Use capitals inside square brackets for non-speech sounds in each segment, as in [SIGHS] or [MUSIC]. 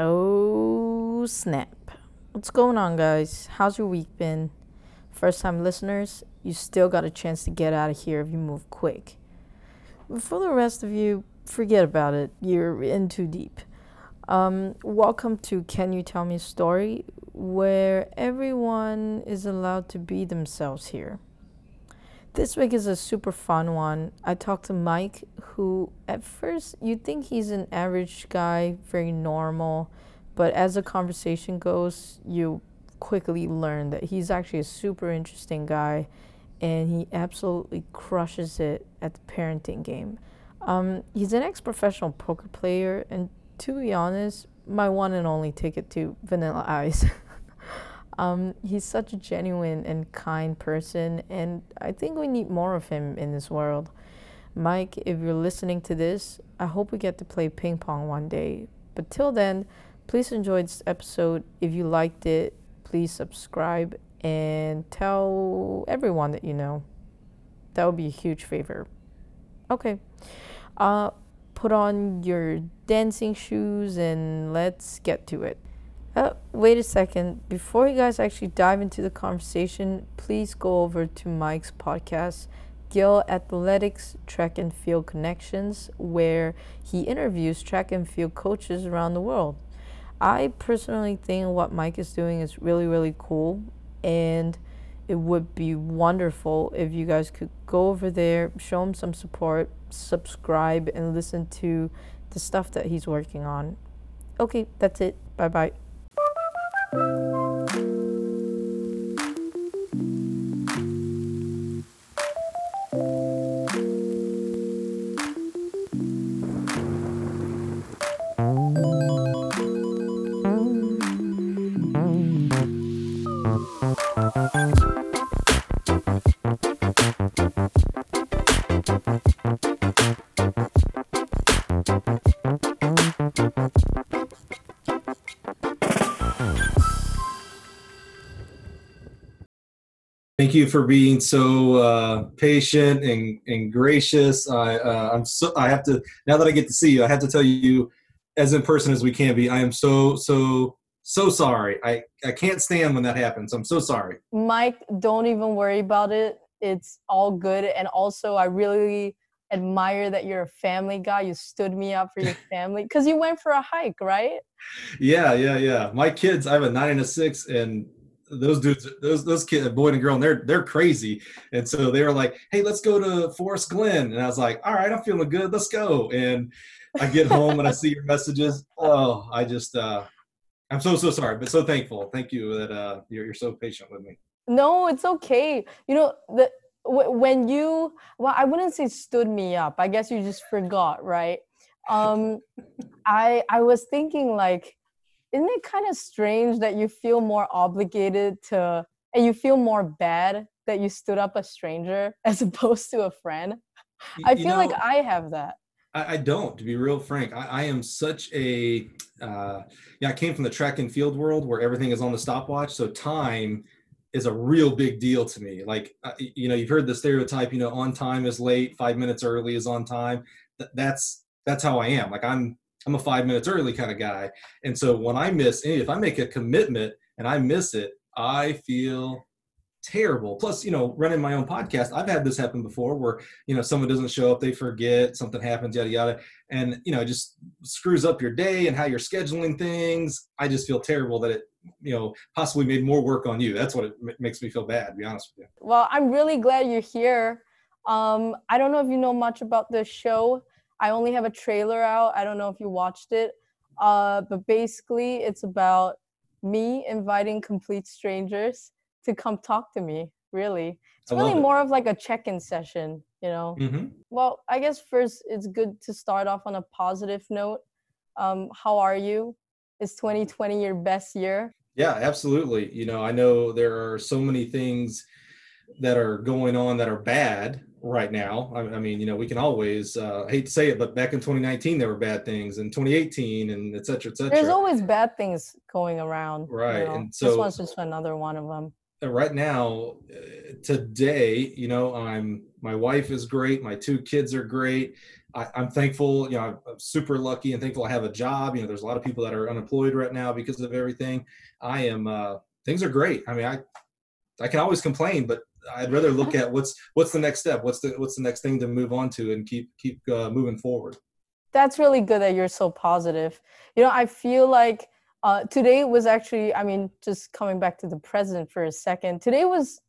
Oh, snap. What's going on, guys? How's your week been? First time listeners, you still got a chance to get out of here if you move quick. But for the rest of you, forget about it. You're in too deep. Um, welcome to Can You Tell Me a Story, where everyone is allowed to be themselves here. This week is a super fun one. I talked to Mike, who at first you'd think he's an average guy, very normal, but as the conversation goes, you quickly learn that he's actually a super interesting guy and he absolutely crushes it at the parenting game. Um, he's an ex professional poker player, and to be honest, my one and only ticket to Vanilla Ice. [LAUGHS] Um, he's such a genuine and kind person, and I think we need more of him in this world. Mike, if you're listening to this, I hope we get to play ping pong one day. But till then, please enjoy this episode. If you liked it, please subscribe and tell everyone that you know. That would be a huge favor. Okay. Uh, put on your dancing shoes and let's get to it. Uh, wait a second. Before you guys actually dive into the conversation, please go over to Mike's podcast, Gill Athletics Track and Field Connections, where he interviews track and field coaches around the world. I personally think what Mike is doing is really, really cool, and it would be wonderful if you guys could go over there, show him some support, subscribe, and listen to the stuff that he's working on. Okay, that's it. Bye bye. Thank you. Thank you for being so uh, patient and, and gracious. I, uh, I'm so I have to now that I get to see you, I have to tell you, as in person as we can be. I am so so so sorry. I I can't stand when that happens. I'm so sorry. Mike, don't even worry about it. It's all good. And also, I really admire that you're a family guy. You stood me up for your [LAUGHS] family because you went for a hike, right? Yeah, yeah, yeah. My kids, I have a nine and a six, and those dudes, those those kids, boy and girl, and they're they're crazy. And so they were like, "Hey, let's go to Forest Glen." And I was like, "All right, I'm feeling good. Let's go." And I get [LAUGHS] home and I see your messages. Oh, I just, uh, I'm so so sorry, but so thankful. Thank you that uh, you're you're so patient with me. No, it's okay. You know the when you well, I wouldn't say stood me up. I guess you just forgot, right? Um, [LAUGHS] I I was thinking like isn't it kind of strange that you feel more obligated to and you feel more bad that you stood up a stranger [LAUGHS] as opposed to a friend? I feel know, like i have that. I, I, don't to be real frank. I, I am such a uh, yeah i came from the track and field world where everything is on the stopwatch so time is a real big deal to me. Like uh, you know you've heard the stereotype you know on time is late five minutes early is on time. Th- that's that's how i am. Like i'm I'm a five minutes early kind of guy. And so when I miss, any, if I make a commitment and I miss it, I feel terrible. Plus, you know, running my own podcast, I've had this happen before where, you know, someone doesn't show up, they forget, something happens, yada, yada. And, you know, it just screws up your day and how you're scheduling things. I just feel terrible that it, you know, possibly made more work on you. That's what it makes me feel bad, to be honest with you. Well, I'm really glad you're here. Um, I don't know if you know much about the show. I only have a trailer out. I don't know if you watched it. Uh, but basically, it's about me inviting complete strangers to come talk to me. Really, it's really it. more of like a check-in session. You know. Mm-hmm. Well, I guess first it's good to start off on a positive note. Um, how are you? Is 2020 your best year? Yeah, absolutely. You know, I know there are so many things that are going on that are bad right now. I, I, mean, you know, we can always uh, hate to say it, but back in 2019 there were bad things, and 2018, and et cetera, et cetera. There's always bad things going around, right? You know? And so this one's just another one of them. Right now, uh, today, you know, I'm my wife is great, my two kids are great. I, am thankful, you know, I'm, I'm super lucky and thankful I have a job. You know, there's a lot of people that are unemployed right now because of everything. I am, uh, things are great. I mean, I, I can always complain, but I'd rather look at what's what's the next step, what's the what's the next thing to move on to, and keep keep uh, moving forward. That's really good that you're so positive. You know, I feel like uh, today was actually, I mean, just coming back to the present for a second. Today was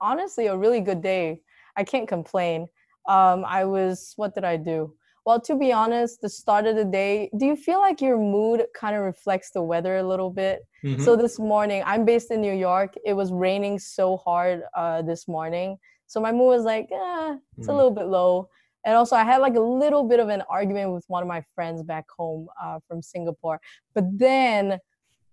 honestly a really good day. I can't complain. Um, I was, what did I do? Well, to be honest, the start of the day, do you feel like your mood kind of reflects the weather a little bit? Mm-hmm. So this morning, I'm based in New York. It was raining so hard uh, this morning. So my mood was like, eh, it's mm-hmm. a little bit low. And also, I had like a little bit of an argument with one of my friends back home uh, from Singapore. But then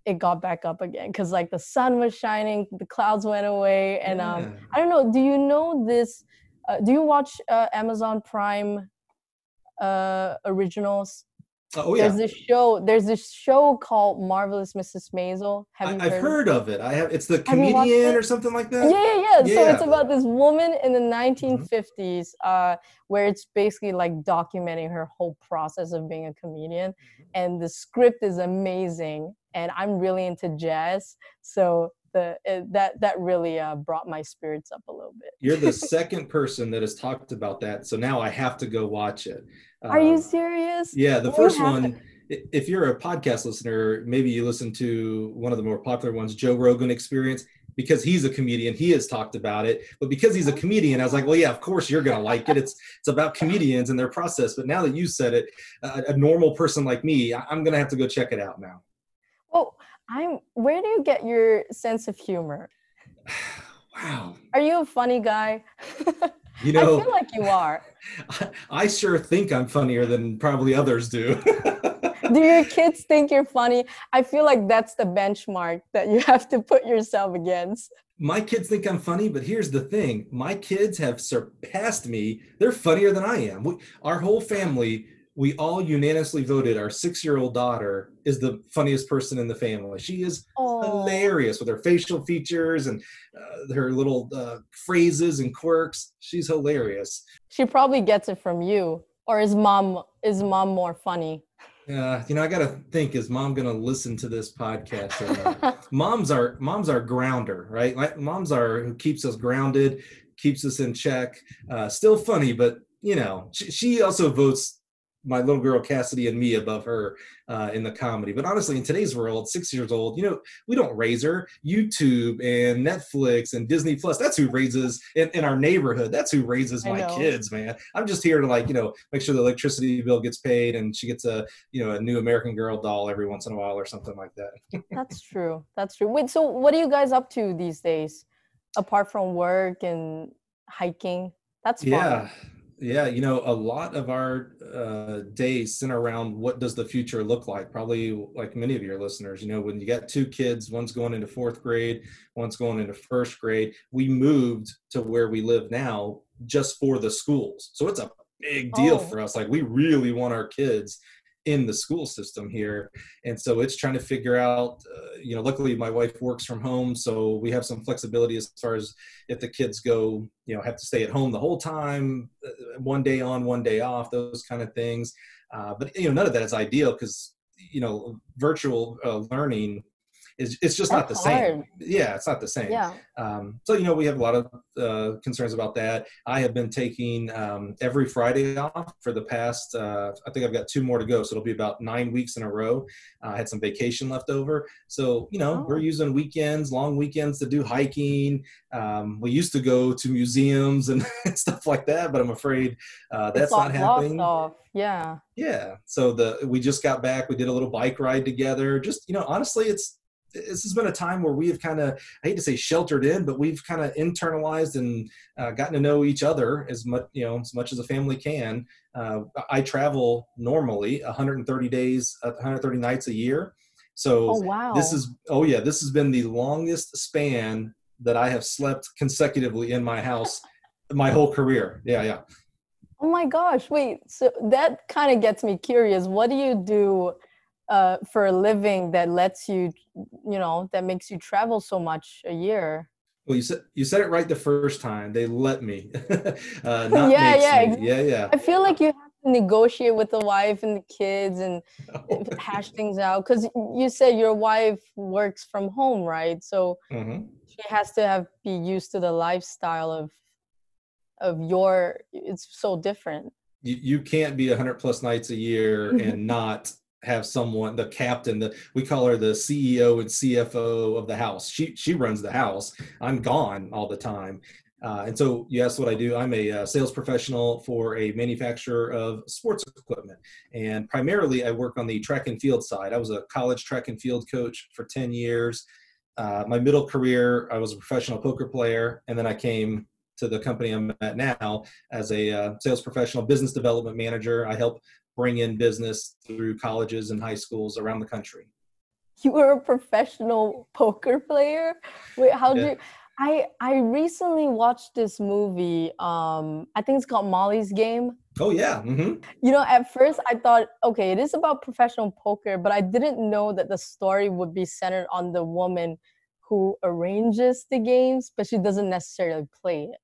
it got back up again because like the sun was shining, the clouds went away. And um, I don't know, do you know this? Uh, do you watch uh, Amazon Prime uh, originals. Oh yeah. There's this show. There's this show called Marvelous Mrs. Maisel. Have you I, have heard, heard of it? I have. It's the comedian or something like that. Yeah, yeah, yeah. So it's about this woman in the 1950s, mm-hmm. uh, where it's basically like documenting her whole process of being a comedian, mm-hmm. and the script is amazing. And I'm really into jazz, so the it, that that really uh, brought my spirits up a little bit. You're the [LAUGHS] second person that has talked about that, so now I have to go watch it. Are you um, serious? Yeah, the first one. If you're a podcast listener, maybe you listen to one of the more popular ones, Joe Rogan Experience, because he's a comedian. He has talked about it, but because he's a comedian, I was like, well, yeah, of course you're gonna like it. It's it's about comedians and their process. But now that you said it, a, a normal person like me, I'm gonna have to go check it out now. Well, I'm. Where do you get your sense of humor? [SIGHS] wow. Are you a funny guy? [LAUGHS] You know, I feel like you are. [LAUGHS] I sure think I'm funnier than probably others do. [LAUGHS] do your kids think you're funny? I feel like that's the benchmark that you have to put yourself against. My kids think I'm funny, but here's the thing my kids have surpassed me. They're funnier than I am. We, our whole family we all unanimously voted our six-year-old daughter is the funniest person in the family. She is Aww. hilarious with her facial features and uh, her little uh, phrases and quirks. She's hilarious. She probably gets it from you, or is mom is mom more funny? Uh, you know, I gotta think: is mom gonna listen to this podcast? [LAUGHS] moms our moms our grounder, right? Like moms our who keeps us grounded, keeps us in check. Uh, still funny, but you know, she, she also votes my little girl Cassidy and me above her uh, in the comedy. But honestly, in today's world, six years old, you know, we don't raise her. YouTube and Netflix and Disney Plus, that's who raises in, in our neighborhood. That's who raises my kids, man. I'm just here to like, you know, make sure the electricity bill gets paid and she gets a, you know, a new American Girl doll every once in a while or something like that. [LAUGHS] that's true. That's true. Wait, so what are you guys up to these days apart from work and hiking? That's fun. Yeah yeah you know a lot of our uh, days center around what does the future look like probably like many of your listeners you know when you got two kids one's going into fourth grade one's going into first grade we moved to where we live now just for the schools so it's a big deal oh. for us like we really want our kids in the school system here. And so it's trying to figure out uh, you know luckily my wife works from home so we have some flexibility as far as if the kids go you know have to stay at home the whole time uh, one day on one day off those kind of things. Uh, but you know none of that is ideal because you know virtual uh, learning it's, it's just That's not the hard. same. Yeah, it's not the same. Yeah. Um, so you know we have a lot of uh, concerns about that. I have been taking um, every Friday off for the past. Uh, I think I've got two more to go, so it'll be about nine weeks in a row. Uh, I had some vacation left over, so you know oh. we're using weekends, long weekends to do hiking. Um, we used to go to museums and [LAUGHS] stuff like that, but I'm afraid uh, that's not happening. Off. Yeah. Yeah. So the we just got back. We did a little bike ride together. Just you know, honestly, it's this has been a time where we have kind of i hate to say sheltered in but we've kind of internalized and uh, gotten to know each other as much you know as much as a family can. Uh, i travel normally 130 days 130 uh, nights a year. So oh, wow. this is oh yeah this has been the longest span that i have slept consecutively in my house my whole career. Yeah yeah. Oh my gosh wait so that kind of gets me curious. What do you do uh, for a living that lets you, you know, that makes you travel so much a year? Well, you said you said it right the first time. They let me. [LAUGHS] uh, [LAUGHS] yeah, yeah, me. yeah, yeah. I feel like you have to negotiate with the wife and the kids and [LAUGHS] oh. hash things out because you said your wife works from home right so mm-hmm. she has to have be used to the lifestyle of of your it's so different you, you can't be 100 plus nights a year and not have someone the captain the we call her the ceo and cfo of the house she she runs the house i'm gone all the time uh, and so you asked what I do. I'm a uh, sales professional for a manufacturer of sports equipment. And primarily, I work on the track and field side. I was a college track and field coach for 10 years. Uh, my middle career, I was a professional poker player. And then I came to the company I'm at now as a uh, sales professional, business development manager. I help bring in business through colleges and high schools around the country. You were a professional poker player? Wait, how yeah. did you? I I recently watched this movie. Um, I think it's called Molly's Game. Oh yeah. Mm-hmm. You know, at first I thought, okay, it is about professional poker, but I didn't know that the story would be centered on the woman who arranges the games, but she doesn't necessarily play it.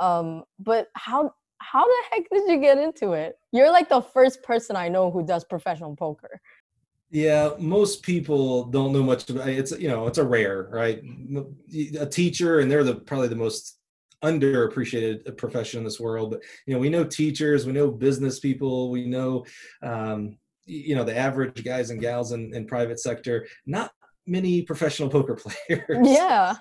Um, but how how the heck did you get into it? You're like the first person I know who does professional poker. Yeah, most people don't know much about it's you know it's a rare right a teacher and they're the probably the most underappreciated profession in this world but you know we know teachers we know business people we know um, you know the average guys and gals in, in private sector not many professional [LAUGHS] poker players yeah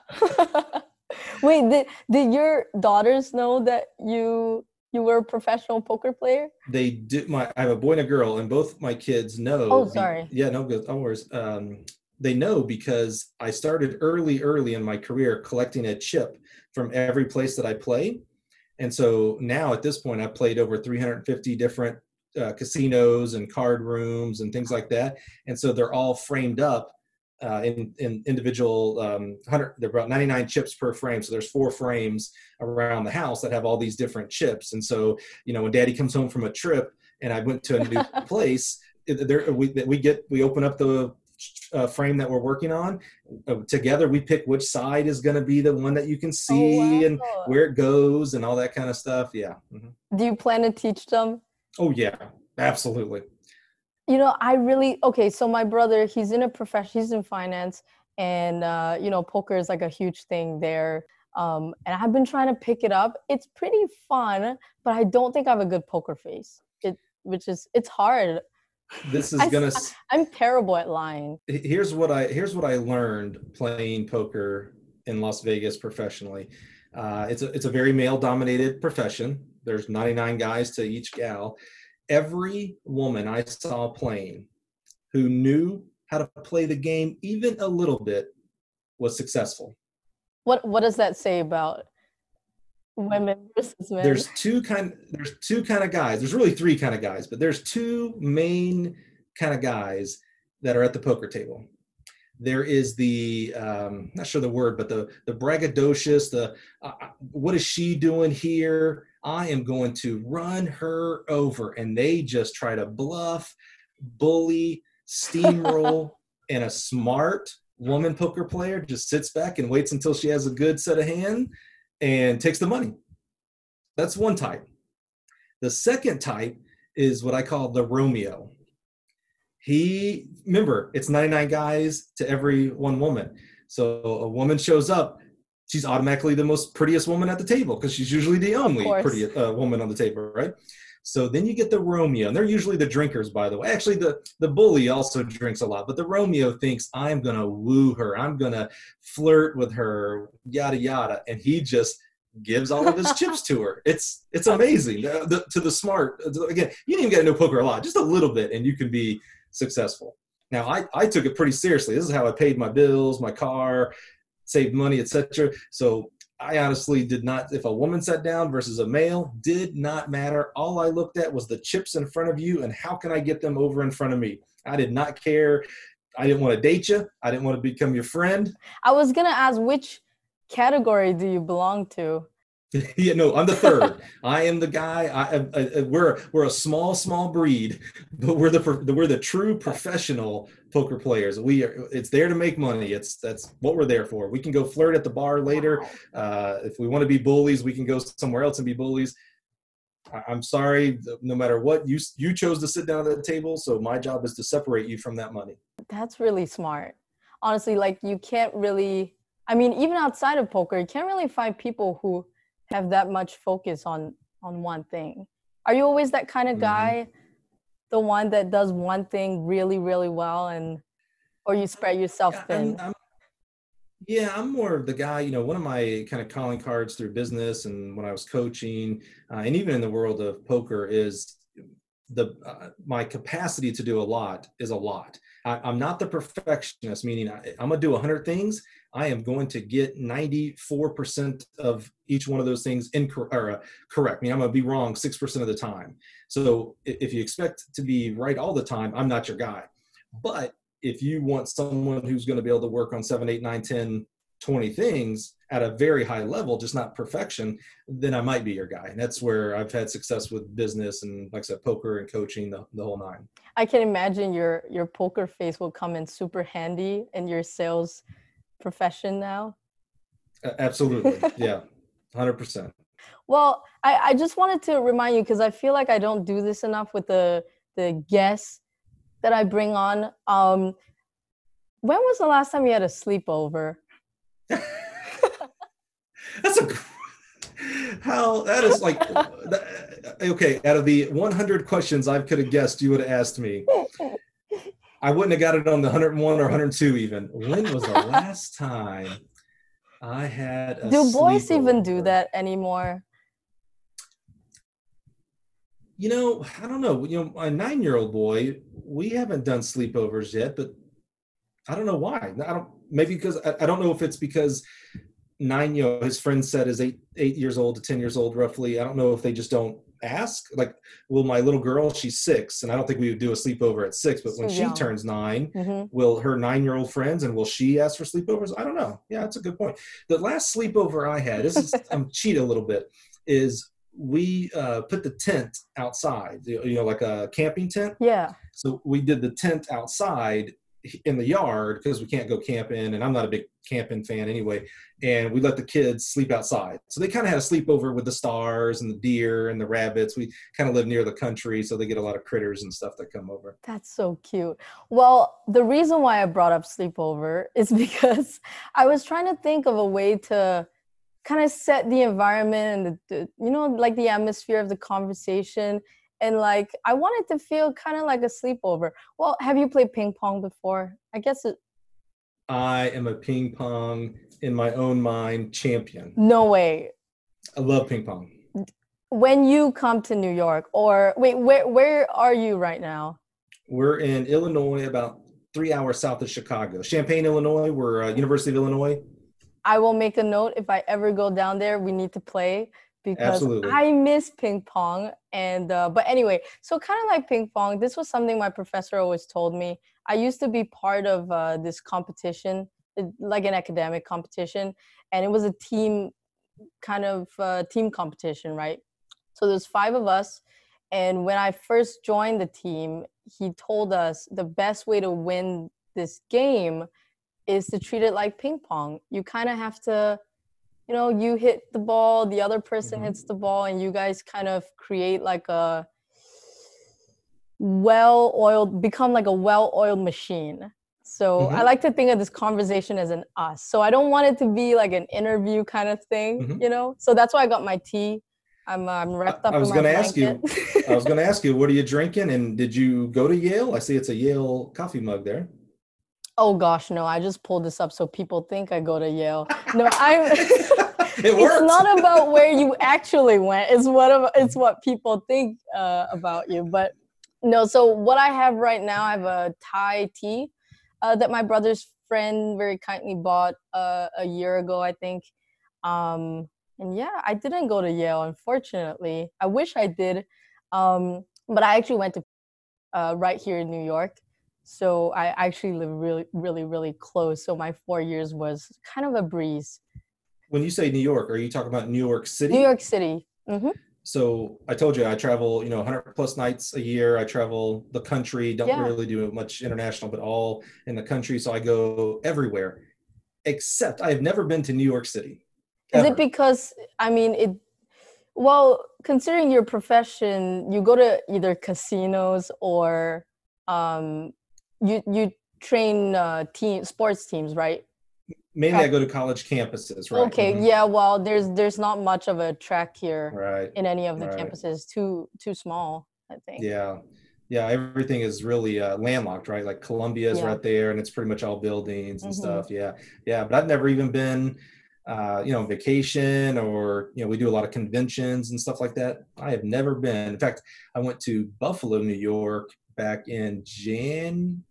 [LAUGHS] wait did, did your daughters know that you you were a professional poker player? They did. My I have a boy and a girl, and both my kids know. Oh, sorry. Yeah, no good. No worries. Um, they know because I started early, early in my career collecting a chip from every place that I play, and so now at this point, I've played over 350 different uh, casinos and card rooms and things like that, and so they're all framed up uh, in, in individual um, 100 they're about 99 chips per frame. So there's four frames around the house that have all these different chips. And so you know when daddy comes home from a trip and i went to a new [LAUGHS] place there we, we get we open up the uh, frame that we're working on uh, together we pick which side is going to be the one that you can oh, see oh, wow. and where it goes and all that kind of stuff. Yeah. Mm-hmm. do you plan to teach them? Oh yeah. Absolutely you know i really okay so my brother he's in a profession he's in finance and uh, you know poker is like a huge thing there. Um, and i've been trying to pick it up. It's pretty fun but i don't think i have a good poker face. It which is it's hard. This is gonna I, i'm terrible at lying. Here's what i here's what i learned playing poker in las vegas professionally. Uh, it's a it's a very male dominated profession. There's 99 guys to each gal every woman I saw playing who knew how to play the game even a little bit was successful. What what does that say about women versus men? There's two kind there's two kind of guys. There's really three kind of guys, but there's two main kind of guys that are at the poker table. There is the um, not sure the word, but the the braggadocious. The uh, uh what is she doing here? I am going to run her over. And they just try to bluff, bully, steamroll, [LAUGHS] and a smart woman poker player just sits back and waits until she has a good set of hand and takes the money. That's one type. The second type is what I call the Romeo. He, remember, it's 99 guys to every one woman. So a woman shows up, she's automatically the most prettiest woman at the table because she's usually the only pretty uh, woman on the table, right? So then you get the Romeo, and they're usually the drinkers, by the way. Actually, the, the bully also drinks a lot, but the Romeo thinks, I'm going to woo her, I'm going to flirt with her, yada, yada. And he just gives all of his chips to her. It's it's amazing. The, the, to the smart, again, you didn't even get to know poker a lot, just a little bit, and you can be successful. Now, I, I took it pretty seriously. This is how I paid my bills, my car, saved money, etc. So I honestly did not, if a woman sat down versus a male, did not matter. All I looked at was the chips in front of you and how can I get them over in front of me. I did not care. I didn't want to date you. I didn't want to become your friend. I was going to ask which category do you belong to? [LAUGHS] yeah, no, I'm the third. [LAUGHS] I am the guy. I, I, I, we're we're a small, small breed, but we're the we're the true professional poker players. We are. It's there to make money. It's that's what we're there for. We can go flirt at the bar later. Uh, if we want to be bullies, we can go somewhere else and be bullies. I- I'm sorry, no matter what you you chose to sit down at the table. So my job is to separate you from that money. That's really smart. Honestly, like you can't really I mean, even outside of poker, you can't really find people who have that much focus on on one thing. Are you always that kind of Mhm. guy? The one that does one thing really, really well and or you spread yourself Yeah, thin? I'm, I'm, yeah, I'm more of the guy. You know, one of my kind of calling cards through business and when I was coaching, uh, and even in the world of poker, is the uh, my capacity to do a lot is a lot. I, I'm not the perfectionist, meaning I, I'm gonna do 100 things. I am going to get 94% of each one of those things incorrect or uh, correct. I mean, I'm gonna be wrong six percent of the time. So if you expect to be right all the time, I'm not your guy. But if you want someone who's going to be able to work on 7 8 9 10 20 things at a very high level just not perfection then i might be your guy and that's where i've had success with business and like i said poker and coaching the, the whole nine I can imagine your your poker face will come in super handy in your sales profession now. A- absolutely yeah [LAUGHS] 100% Well, I, I just wanted to remind you because I feel like I don't do this enough with the the guests that I bring on. Um, when was the last time you had a sleepover? [LAUGHS] that's a how that is like [LAUGHS] okay out of the 100 questions i could have guessed you would have asked me I wouldn't have got it on the 101 or 102 even. When was the [LAUGHS] last time I had a do boys even do that anymore? You know, I don't know. You know, my nine-year-old boy, we haven't done sleepovers yet, but I don't know why. I don't. Maybe because I, I don't know if it's because nine. You know, his friend said is eight eight years old to ten years old roughly. I don't know if they just don't ask. Like, well, my little girl, she's six, and I don't think we would do a sleepover at six. But when So she turns nine, hmm will her nine-year-old friends and will she ask for sleepovers i don't know yeah that's a good point the last sleepover i had this is i'm [LAUGHS] cheat a little bit is we uh, put the tent outside you know like a camping tent Yeah. so we did the tent outside in the yard because we can't go camping and i'm not a big camping fan anyway and we let the kids sleep outside. So they kind of had a sleepover with the stars and the deer and the rabbits. We kind of live near the country so they get a lot of critters and stuff that come over. That's so cute. Well, the reason why I brought up sleepover is [LAUGHS] because I was trying to think of a way to kind of set the environment and the, the you know like the atmosphere of the conversation and like I wanted to feel kind of like a sleepover. Well, have you played ping pong before? I guess it, I am a ping pong in my own mind champion. no way. I love ping pong. When you come to New York or wait, where where are you right now? We're in Illinois, about three hours south of Chicago. Champaign, Illinois. We're uh, University of Illinois. I will make a note if I ever go down there. We need to play because Absolutely. I miss ping pong. And uh, but anyway, so kind of like ping pong, this was something my professor always told me. I used to be part of uh, this competition, like an academic competition, and it was a team kind of uh, team competition, right? So there's five of us, and when I first joined the team, he told us the best way to win this game is to treat it like ping pong. You kind of have to, you know, you hit the ball, the other person Mhm. hits the ball, and you guys kind of create like a well oiled, become like a well oiled machine. So I Mhm. like to think of this conversation as an us. So I don't want it to be like an interview kind of thing, Mhm. you know? So that's why I got my tea. I'm, uh, I'm wrapped up I was in my going to ask you. I was going [LAUGHS] to ask you, what are you drinking? And did you go to Yale? I see it's a Yale coffee mug there. Oh gosh, no, I just pulled this up so people think I go to Yale. No, I'm [LAUGHS] [LAUGHS] it it's not about where you [LAUGHS] actually went it's what it's what people think uh, about you but no so what i have right now i have a thai tea uh, that my brother's friend very kindly bought uh, a year ago i think um, and yeah i didn't go to yale unfortunately. I wish i did um, but i actually went to uh, right here in new york so i actually live really really really close so my four years was kind of a breeze when you say New York, are you talking about New York City? new york city hmm so I told you I travel, you know, 100 plus nights a year. I travel the country. Don't Yeah. really do much international, but all in the country. So I go everywhere, except I have never been to New York City. Is it because I mean it? Well, considering your profession, you go to either casinos or um, you you train uh, team sports teams, right? Mainly, I go to college campuses. Right. Okay, Mhm. yeah. Well, there's there's not much of a track here Right. in any of the right. campuses. Too too small, I think. Yeah. Yeah. Everything is really uh, landlocked, right? Like Columbia is Yeah. right there, and it's pretty much all buildings and Mhm. stuff. Yeah. Yeah. But I've never even been, uh, you know, vacation or you know, we do a lot of conventions and stuff like that. I have never been. In fact, I went to Buffalo, New York, back in Jan.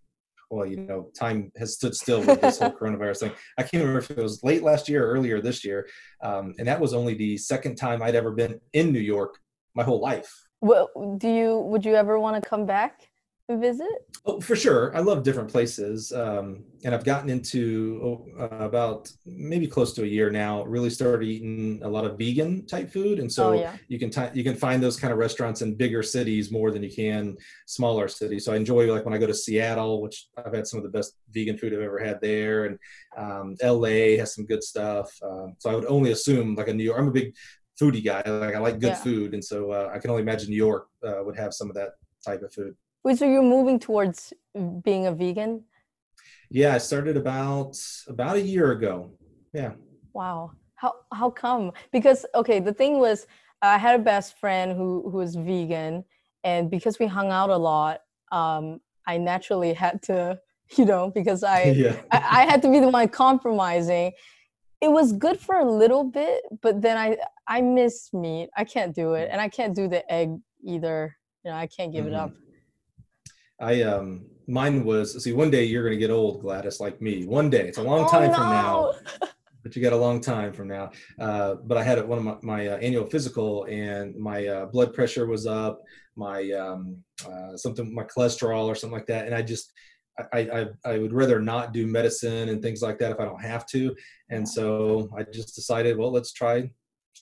Well, you know, time has stood still with this whole [LAUGHS] coronavirus thing. I can't remember if it was late last year or earlier this year, um, and that was only the second time I'd ever been in New York my whole life. Well, do you would you ever want to come back visit? Oh, for sure. I love different places. Um, and I've gotten into oh, uh, about maybe close to a year now, really started eating a lot of vegan type food. And so oh yeah. you can, ti you can find those kind of restaurants in bigger cities more than you can smaller cities. So I enjoy like when I go to Seattle, which I've had some of the best vegan food I've ever had there. And um, LA has some good stuff. Um, so I would only assume like a New York, I'm a big foodie guy. Like I like good Yeah. food. And so uh, I can only imagine New York uh, would have some of that type of food. Wait, so you're moving towards being a vegan? Yeah, I started about about a year ago. Yeah. Wow. How how come? Because okay, the thing was I had a best friend who who was vegan and because we hung out a lot, um I naturally had to, [LAUGHS] you know, because I [LAUGHS] yeah. I, I had to be the one compromising. It was good for a little bit, but then I I miss meat. I can't do it, and I can't do the egg either. You know, I can't give it Mhm. up. I um mine was see one day you're gonna get old, Gladys, like me. One day. It's a long Oh, time from now, [LAUGHS] but you got a long time from now. Uh, but I had one of my, my uh, annual physical and my uh, blood pressure was up, my um, uh, something my cholesterol or something like that. And I just I, I I would rather not do medicine and things like that if I don't have to. And so I just decided, well, let's try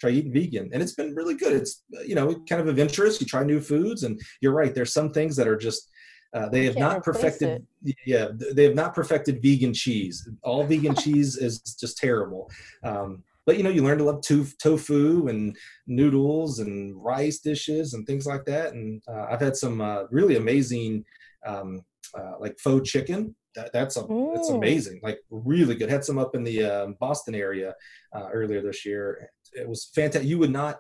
try eating vegan. And it's been really good. It's you know kind of adventurous. You try new foods, and you're right. There's some things that are just uh, they have not perfected. Yeah, they have not perfected vegan cheese. All vegan [LAUGHS] cheese is just terrible. Um, but you know, you learn to love tof- tofu and noodles and rice dishes and things like that. And uh, I've had some uh, really amazing, um, uh, like faux chicken. That, that's a, that's Mm. amazing. Like really good. Had some up in the um, Boston area uh, earlier this year. It was fantastic. You would not.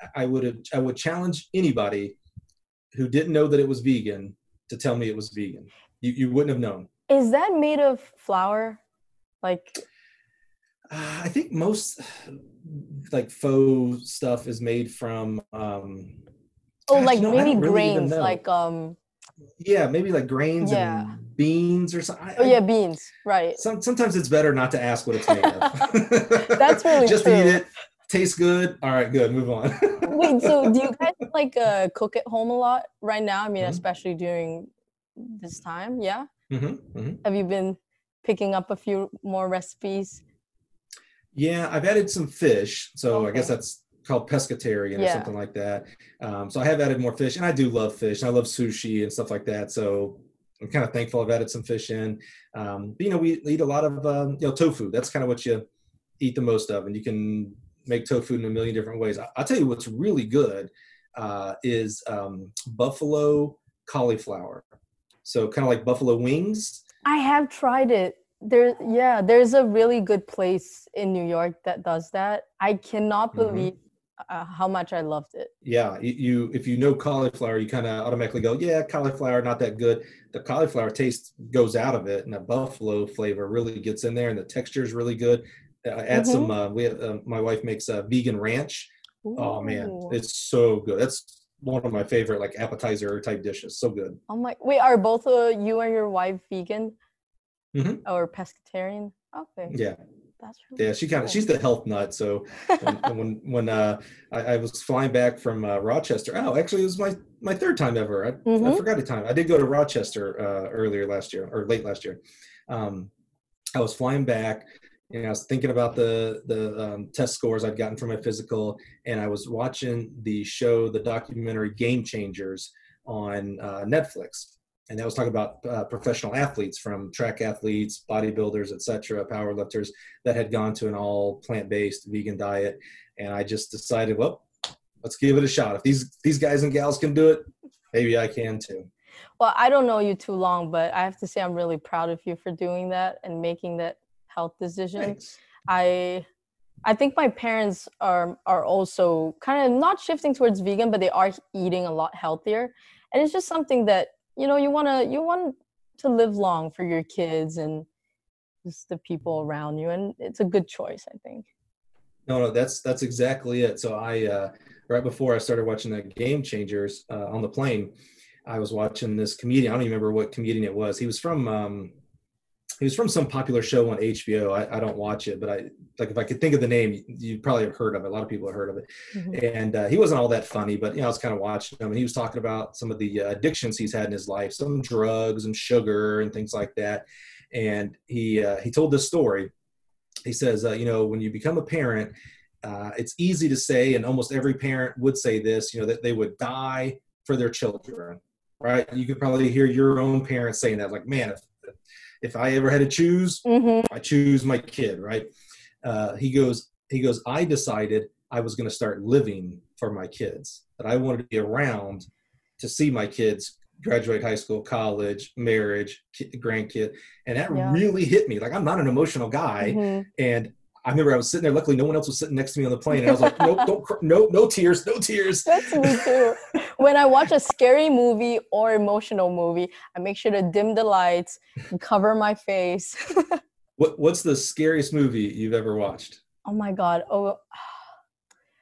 I- I would have. I would challenge anybody who didn't know that it was vegan to tell me it was vegan. You you wouldn't have known. Is that made of flour? Like Uh, I think most like faux stuff is made from. Um, oh, gosh, like no, maybe really grains, like um yeah, maybe like grains Yeah. and beans or something. oh yeah, beans, right? Some, sometimes it's better not to ask what it's made of. [LAUGHS] That's really [LAUGHS] just true. eat it. Tastes good. All right, good. Move on. [LAUGHS] Wait, so do you guys like uh cook at home a lot right now? I mean, Mhm. especially during this time, yeah? hmm hmm Have you been picking up a few more recipes? Yeah, I've added some fish, so I guess that's called pescatarian or something like that. Um, so I have added more fish, and I do love fish. I love sushi and stuff like that. So I'm kind of thankful I've added some fish in. Um, but, you know, we eat a lot of um, you know tofu. That's kind of what you eat the most of, and you can make tofu in a million different ways. I- I'll tell you what's really good uh, is um, buffalo cauliflower. So kind of like buffalo wings. I have tried it. There, yeah, there's a really good place in New York that does that. I cannot Mhm. believe uh, how much I loved it. yeah you, you if you know cauliflower you kind of automatically go yeah cauliflower not that good the cauliflower taste goes out of it and the buffalo flavor really gets in there and the texture is really good add some uh, we have, uh, my wife makes a vegan ranch oh man it's so good that's one of my favorite like appetizer type dishes so good Oh my! Wait, are both uh, you and your wife vegan Mhm. or pescatarian? Okay, yeah that's really yeah she kind of cool. she's the health nut so when when, [LAUGHS] when uh, I, I was flying back from uh, Rochester. Oh, actually, it was my my third time ever. I, I Mhm. forgot the time. I did go to Rochester uh, earlier last year or late last year. Um, I was flying back, and I was thinking about the the um, test scores I'd gotten from my physical, and I was watching the show, the documentary Game Changers on uh, Netflix. And that was talking about uh, professional athletes, from track athletes, bodybuilders, etc., power lifters that had gone to an all plant-based vegan diet and I just decided, well, let's give it a shot. If these these guys and gals can do it, maybe I can too. Well, I don't know you too long, but I have to say I'm really proud of you for doing that and making that health decision. Thanks. I I think my parents are are also kind of not shifting towards vegan, but they are eating a lot healthier. And it's just something that, you know, you want to you want to live long for your kids and just the people around you and it's a good choice, I think. No, no, that's that's exactly it. So I uh, right before I started watching the Game Changers uh, on the plane, I was watching this comedian. I don't even remember what comedian it was. He was from um, he was from some popular show on HBO. I, I, don't watch it, but I like if I could think of the name, you'd probably have heard of it. A lot of people have heard of it. Mm-hmm. And uh, he wasn't all that funny, but you know, I was kind of watching him, and he was talking about some of the uh, addictions he's had in his life, some drugs and sugar and things like that. And he uh, he told this story. He says, uh, you know, when you become a parent, uh, it's easy to say, and almost every parent would say this, you know, that they would die for their children, right? You could probably hear your own parents saying that, like, man, if if I ever had to choose, mm-hmm. I choose my kid, right? Uh, he goes, he goes, I decided I was going to start living for my kids, that I wanted to be around to see my kids graduate high school, college, marriage, grandkid. And that yeah. really hit me. Like, I'm not an emotional guy. Mm-hmm. And I remember I was sitting there. Luckily, no one else was sitting next to me on the plane. And I was like, nope, don't, cr- no, no tears, no tears. [LAUGHS] That's me too. When I watch a scary movie or emotional movie, I make sure to dim the lights and cover my face. [LAUGHS] what What's the scariest movie you've ever watched? Oh my god! Oh.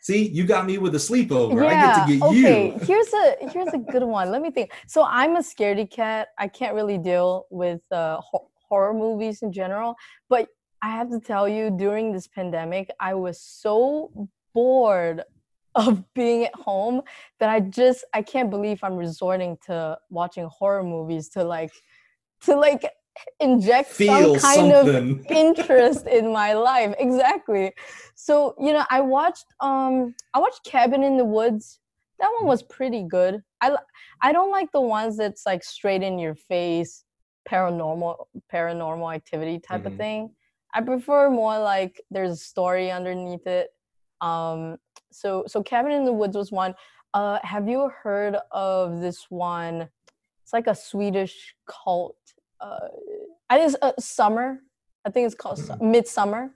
See, you got me with a sleepover. Yeah, I get to get okay. you. here's a here's a good one. Let me think. So I'm a scaredy cat. I can't really deal with uh, ho- horror movies in general. But I have to tell you, during this pandemic, I was so bored [LAUGHS] of being at home that I just I can't believe I'm resorting to watching horror movies to like to like inject Feel some kind something. of [LAUGHS] interest in my life. Exactly. So, you know, I watched um I watched Cabin in the Woods. That one was pretty good. I I don't like the ones that's like straight in your face paranormal paranormal activity type mm-hmm. of thing. I prefer more like there's a story underneath it. Um, so so Cabin in the Woods was one. Uh, have you heard of this one? It's like a Swedish cult. Uh, I think it's uh, Summer. I think it's called mm Midsummer.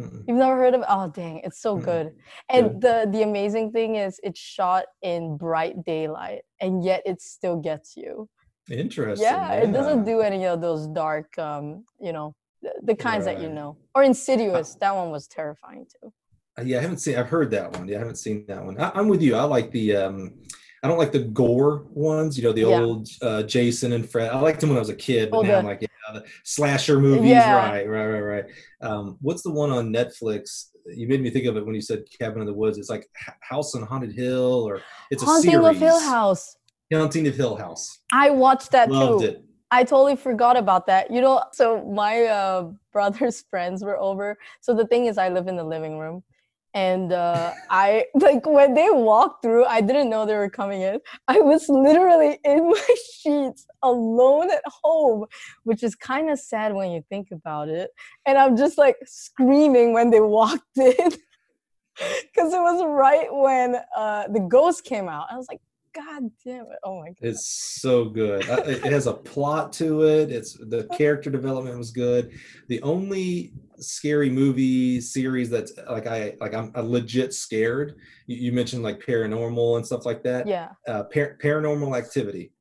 mm You've never heard of it? Oh dang, it's so mm good. And the the amazing thing is it's shot in bright daylight and yet it still gets you. Interesting. Yeah, yeah. it doesn't do any of those dark um, you know, the, kinds right. that you know. Or Insidious, that one was terrifying too. Uh, yeah, I haven't seen. I've heard that one. Yeah, I haven't seen that one. I, am with you. I like the. um I don't like the gore ones. You know, the yeah. old uh, Jason and Fred. I liked them when I was a kid, but oh, now the, I'm like, yeah, the slasher movies. Yeah. Right, right, right, right. Um, what's the one on Netflix? You made me think of it when you said Cabin in the Woods. It's like House on Haunted Hill, or it's a Haunting of Hill House. Haunting of Hill House. I watched that Loved too. It. I totally forgot about that. You know, so my uh, brother's [LAUGHS] friends were over. So the thing is, I live in the living room. And uh, I [LAUGHS] like when they walked through, I didn't know they were coming in. I was literally in [LAUGHS] my sheets alone at home, which is kind of sad when you think about it. And I'm just like screaming when they walked in because it was right when uh, the ghost came out. I was like, God damn it! Oh my god, it's so good. it has a plot to it. It's the [LAUGHS] character development was good. The only scary movie series that's like I like I'm, I'm legit scared. You, you, mentioned like paranormal and stuff like that. Yeah. Uh, par- paranormal Activity.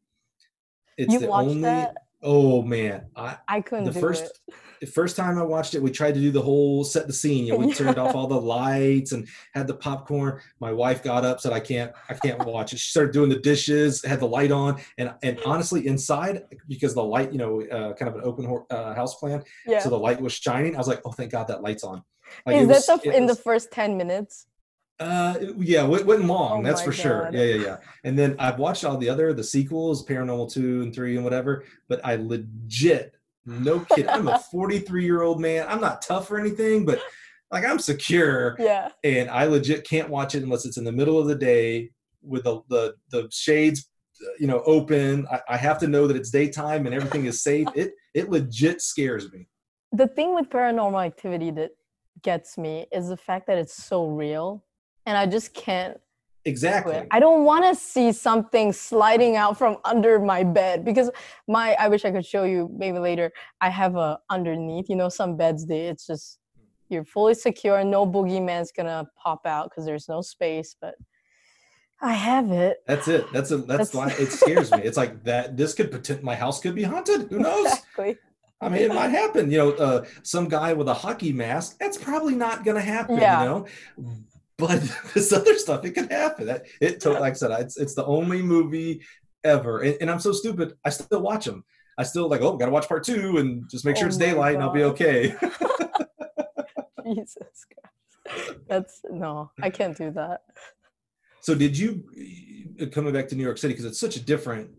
It's you the only. That? Oh man, I I couldn't the first it. The first time I watched it, we tried to do the whole set the scene. You know, we yeah. [LAUGHS] turned off all the lights and had the popcorn. My wife got up, said I can't I can't watch it. She started doing the dishes, had the light on, and and honestly, inside because the light, you know, uh, kind of an open uh, house plan, yeah. so the light was shining. I was like, oh, thank God that light's on. Like, Is was, that the, in was, the first ten minutes? Uh, yeah, it went long. Oh that's for God. sure. Yeah, yeah, yeah. And then I've watched all the other the sequels, Paranormal Two and Three and whatever. But I legit, no kid. I'm a 43 year old man. I'm not tough or anything, but like I'm secure. Yeah. And I legit can't watch it unless it's in the middle of the day with the the the shades, you know, open. I, I have to know that it's daytime and everything is safe. It it legit scares me. The thing with Paranormal Activity that gets me is the fact that it's so real and I just can't exactly. I don't want to see something sliding out from under my bed because my I wish I could show you maybe later. I have a underneath, you know, some beds they it's just you're fully secure, no boogeyman's gonna pop out because there's no space, but I have it. That's it. That's a that's, That's- why [LAUGHS] it scares me. It's like that. This could pretend my house could be haunted. Who knows? Exactly. I mean, it might happen. You know, uh, some guy with a hockey mask. That's probably not going to happen. Yeah. You know, but [LAUGHS] this other stuff, it could happen. That it. to- Like I said, it's it's the only movie ever, and, and I'm so stupid. I still watch them. I still like, oh, got to watch part two, and just make sure Oh it's my daylight, and I'll be okay. [LAUGHS] [LAUGHS] Jesus Christ. That's no, I can't do that. So did you coming back to New York City because it's such a different,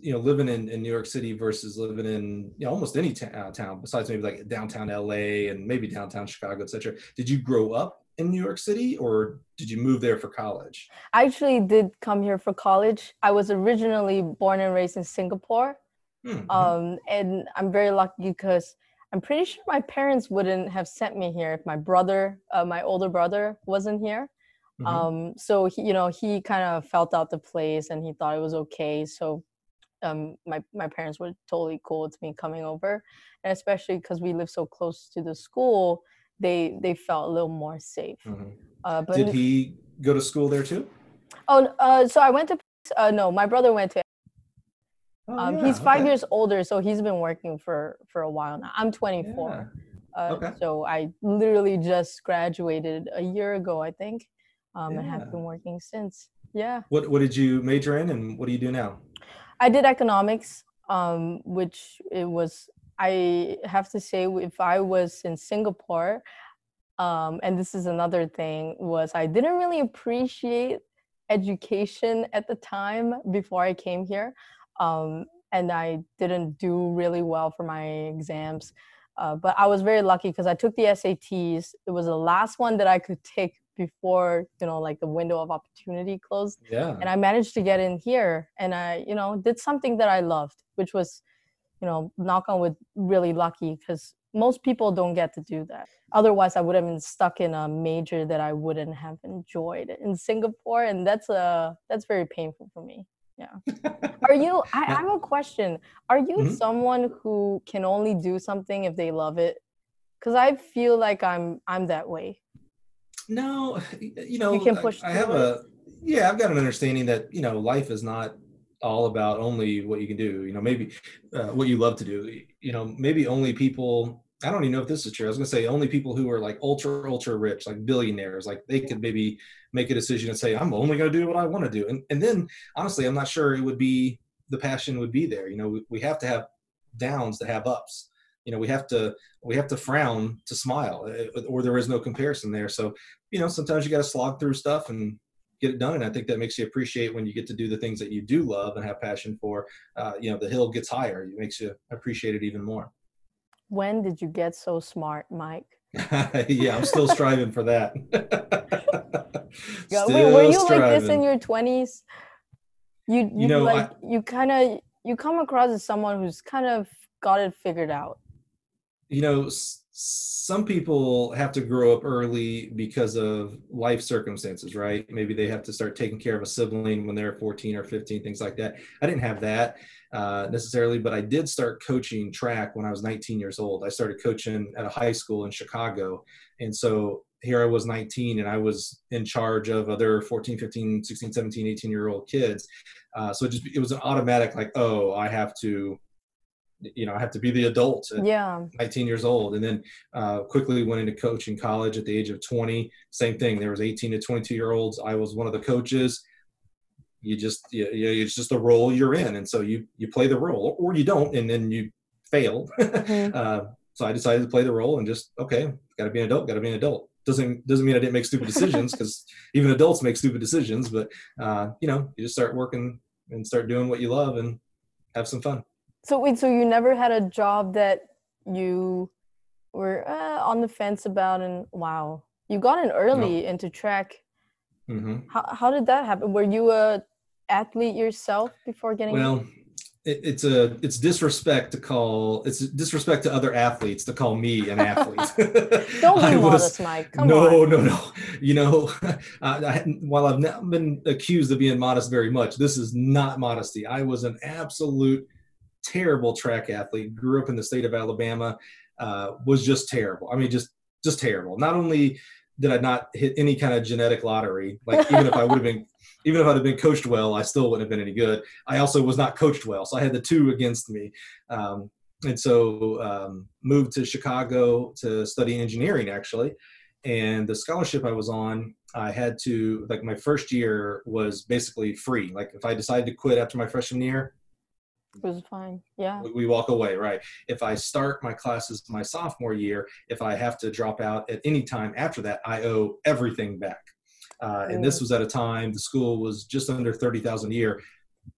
you know, living in, in New York City versus living in you know almost any ta- uh, town besides maybe like downtown LA and maybe downtown Chicago, etc. Did you grow up in New York City or did you move there for college? I actually did come here for college. I was originally born and raised in Singapore. Hmm, Um, and I'm very lucky because I'm pretty sure my parents wouldn't have sent me here if my brother, uh, my older brother, wasn't here. mhm. Um, so he, you know, he kind of felt out the place and he thought it was okay. So um, my my parents were totally cool with me coming over, and especially because we live so close to the school, they they felt a little more safe. Mhm. Uh, but Did he go to school there too? oh, uh, so I went to. Uh, no, my brother went to Oh, Um, yeah, he's five okay. years older, so he's been working for for a while now. I'm 24, Yeah. uh, okay. so I literally just graduated a year ago, I think, um, and have been working since. Yeah, What what did you major in and what do you do now? I did economics, um, which it was. I have to say, if I was in Singapore, um, and this is another thing, was I didn't really appreciate education at the time before I came here, um, and I didn't do really well for my exams. Uh, but I was very lucky because I took the SATs. It was the last one that I could take before you know, like the window of opportunity closed Yeah. and I managed to get in here and I, you know, did something that I loved, which was, you know, knock on wood, really lucky because most people don't get to do that. Otherwise, I would have been stuck in a major that I wouldn't have enjoyed in Singapore, and that's uh that's very painful for me. Yeah. [LAUGHS] Are you? I, I have a question. Are you Mhm. someone who can only do something if they love it? Because I feel like I'm I'm that way. No, you know, you can I- push I, have through a yeah, I've got an understanding that you know life is not all about only what you can do. You know, maybe uh, what you love to do. You know, maybe only people. I don't even know if this is true. I was gonna say only people who are like ultra ultra rich, like billionaires, like they could maybe make a decision and say, I'm only gonna do what I want to do. And and then honestly, I'm not sure it would be the passion would be there. You know, we, we have to have downs to have ups. You know, we have to we have to frown to smile, uh, or there is no comparison there. So you know, sometimes you got to slog through stuff and get it done. And I think that makes you appreciate when you get to do the things that you do love and have passion for. Uh, you know, the hill gets higher. It makes you appreciate it even more. When did you get so smart, Mike? [LAUGHS] yeah, I'm still striving for that. [LAUGHS] Wait, were you like this in your twenties? You you, know, I- like you kind of you come across as someone who's kind of got it figured out. you know s- some people have to grow up early because of life circumstances right? Maybe they have to start taking care of a sibling when they're 14 or 15 things like that. I didn't have that uh, necessarily but i did start coaching track when i was 19 years old. I started coaching at a high school in chicago and so here i was 19 and i was in charge of other 14 15 16 17 18 year old kids. Uh, so it just it was an automatic like oh i have to you know i have to be the adult Yeah, 19 years old. And then uh, quickly went into coaching college at the age of 20 same thing. There was 18 to 22 year olds. I was one of the coaches. You just you, you, it's just the role you're in. And so you you play the role or you don't and then you fail. [LAUGHS] Mhm. uh, so i decided to play the role and just okay got to be an adult got to be an adult. Doesn't doesn't mean i didn't make stupid decisions because even adults make stupid decisions but uh, you know you just start working and start doing what you love and have some fun So wait, so you never had a job that you were uh, on the fence about, and wow, you got in early into track. hmm How how did that happen? Were you a athlete yourself before getting? Well, it, it's a it's disrespect to call it's disrespect to other athletes to call me an athlete. [LAUGHS] Don't [LAUGHS] be modest, Mike. Come no, on. no, no. You know, [LAUGHS] I, I, while I've not been accused of being modest very much, this is not modesty. I was an absolute terrible track athlete. Grew up in the state of Alabama. Uh, was just terrible. I mean, just just terrible. Not only did I not hit any kind of genetic lottery, like even if I would have been, [LAUGHS] even if I'd have been coached well, I still wouldn't have been any good. I also was not coached well, so I had the two against me. Um, and so um, moved to Chicago to study engineering actually and the scholarship I was on, I had to like my first year was basically free. Like if I decided to quit after my freshman year, It was fine. Yeah. we- walk away, right? If I start my classes my sophomore year, if I have to drop out at any time after that, I owe everything back. Uh, and this Mm. was at a time the school was just under thirty thousand a year.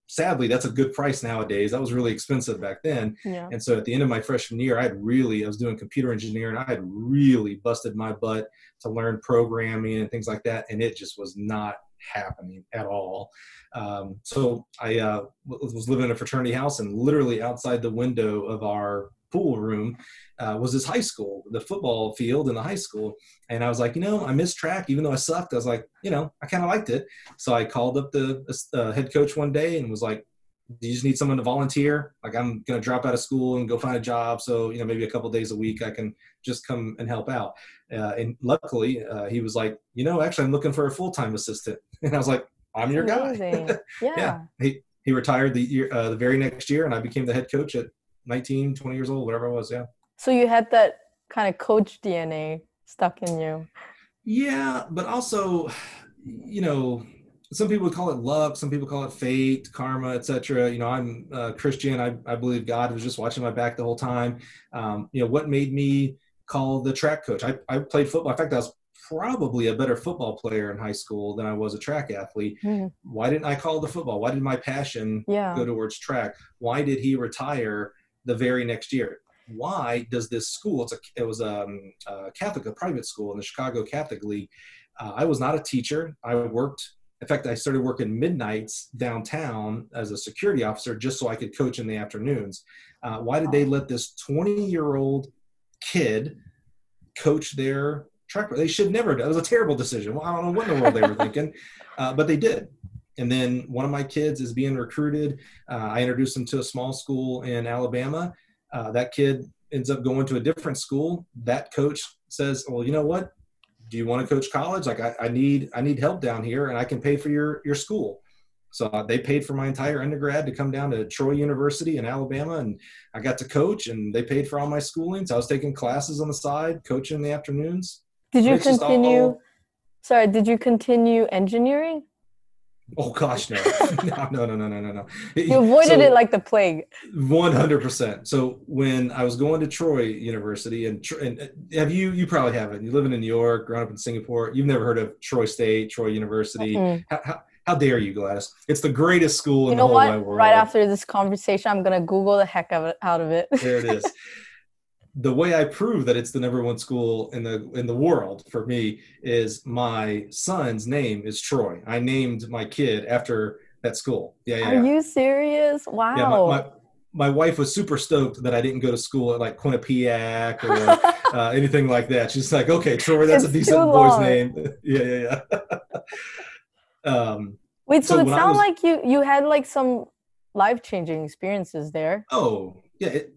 Sadly, that's a good price nowadays. That was really expensive back then. Yeah. And so at the end of my freshman year, I had really, I was doing computer engineering. I had really busted my butt to learn programming and things like that. And it just was not happening at all. Um, so I uh, was living in a fraternity house and literally outside the window of our pool room uh, was this high school, the football field in the high school. And I was like, you know, I missed track, even though I sucked. I was like, you know, I kind of liked it. So I called up the uh, head coach one day and was like, you just need someone to volunteer? Like I'm going to drop out of school and go find a job. So, you know, maybe a couple days a week, I can just come and help out. Uh, and luckily uh, he was like, you know, actually I'm looking for a full-time assistant. [LAUGHS] And I was like, I'm your guy. [LAUGHS] Yeah. yeah. He, he retired the year, uh, the very next year and I became the head coach at 19, 20 years old, whatever it was. Yeah. So you had that kind of coach DNA stuck in you. Yeah, but also, you know, some people would call it luck, some people call it fate, karma, etc. You know, I'm uh, Christian. I, I believe God was just watching my back the whole time. Um, you know, what made me call the track coach? I, I played football. In fact, I was probably a better football player in high school than I was a track athlete. Mhm. Why didn't I call the football? Why did my passion Yeah. go towards track? Why did he retire the very next year? Why does this school? It's a, it was um, a Catholic, a private school in the Chicago Catholic League. Uh, I was not a teacher. I worked. In fact, I started working midnights downtown as a security officer just so I could coach in the afternoons. Uh, why did they let this 20 year old kid coach their track? They should never. It was a terrible decision. Well, I don't know what in the world they were [LAUGHS] thinking, uh, but they did. And then one of my kids is being recruited. Uh, I introduced him to a small school in Alabama. Uh, that kid ends up going to a different school. That coach says, "Well, you know what? Do you want to coach college? Like, I, I need I need help down here, and I can pay for your your school." So they paid for my entire undergrad to come down to Troy University in Alabama, and I got to coach, and they paid for all my schooling. So I was taking classes on the side, coaching in the afternoons. Did you just all- continue? Sorry, did you continue engineering? [LAUGHS] Oh gosh, [LAUGHS] no, no, no, no, no, no, no. You avoided so, it like the plague. One hundred percent. So when I was going to Troy University, and and uh, have you? You probably haven't. You living in New York, grown up in Singapore. You've never heard of Troy State, Troy University. Mm-hmm. How, how, how, dare you, Gladys? It's the greatest school you in the whole what? wide world. Right after this conversation, I'm gonna Google the heck of it, out of it. There it is. [LAUGHS] the way I prove that it's the number one school in the in the world for me is my son's name is Troy. I named my kid after that school. Yeah, yeah. Are yeah. you serious? Wow. Yeah, my, my, my wife was super stoked that I didn't go to school at like Quinnipiac or [LAUGHS] uh, anything like that. She's like, okay, Troy, that's It's a decent boy's name. [LAUGHS] yeah, yeah, yeah. [LAUGHS] um, Wait, so, so it sounds was- like you you had like some life changing experiences there. oh, yeah. It,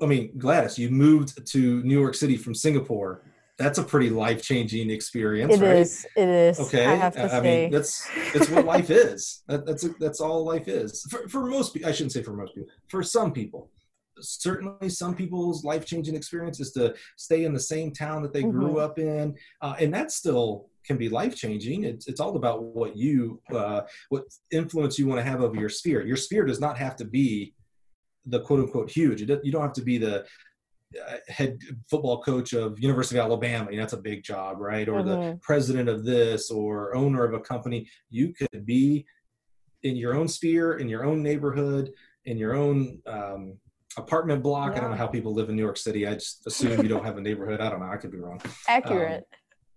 I mean, Gladys, you moved to New York City from Singapore. That's a pretty life changing experience, It right? is. It is. Okay, I have to I mean that's that's what life [LAUGHS] is. That, that's that's all life is for for most people. I shouldn't say for most people. For some people, certainly some people's life changing experience is to stay in the same town that they grew Mhm. up in, uh, and that still can be life changing. It's it's all about what you uh, what influence you want to have over your sphere. Your sphere does not have to be the quote unquote huge. You don't have to be the uh, head football coach of University of Alabama. You know, that's a big job, right? Or the Mhm. president of this or owner of a company. You could be in your own sphere, in your own neighborhood, in your own um, apartment block. I don't know how people live in New York City. I just assume you don't have a neighborhood. I don't know. I could be wrong. [LAUGHS] Accurate.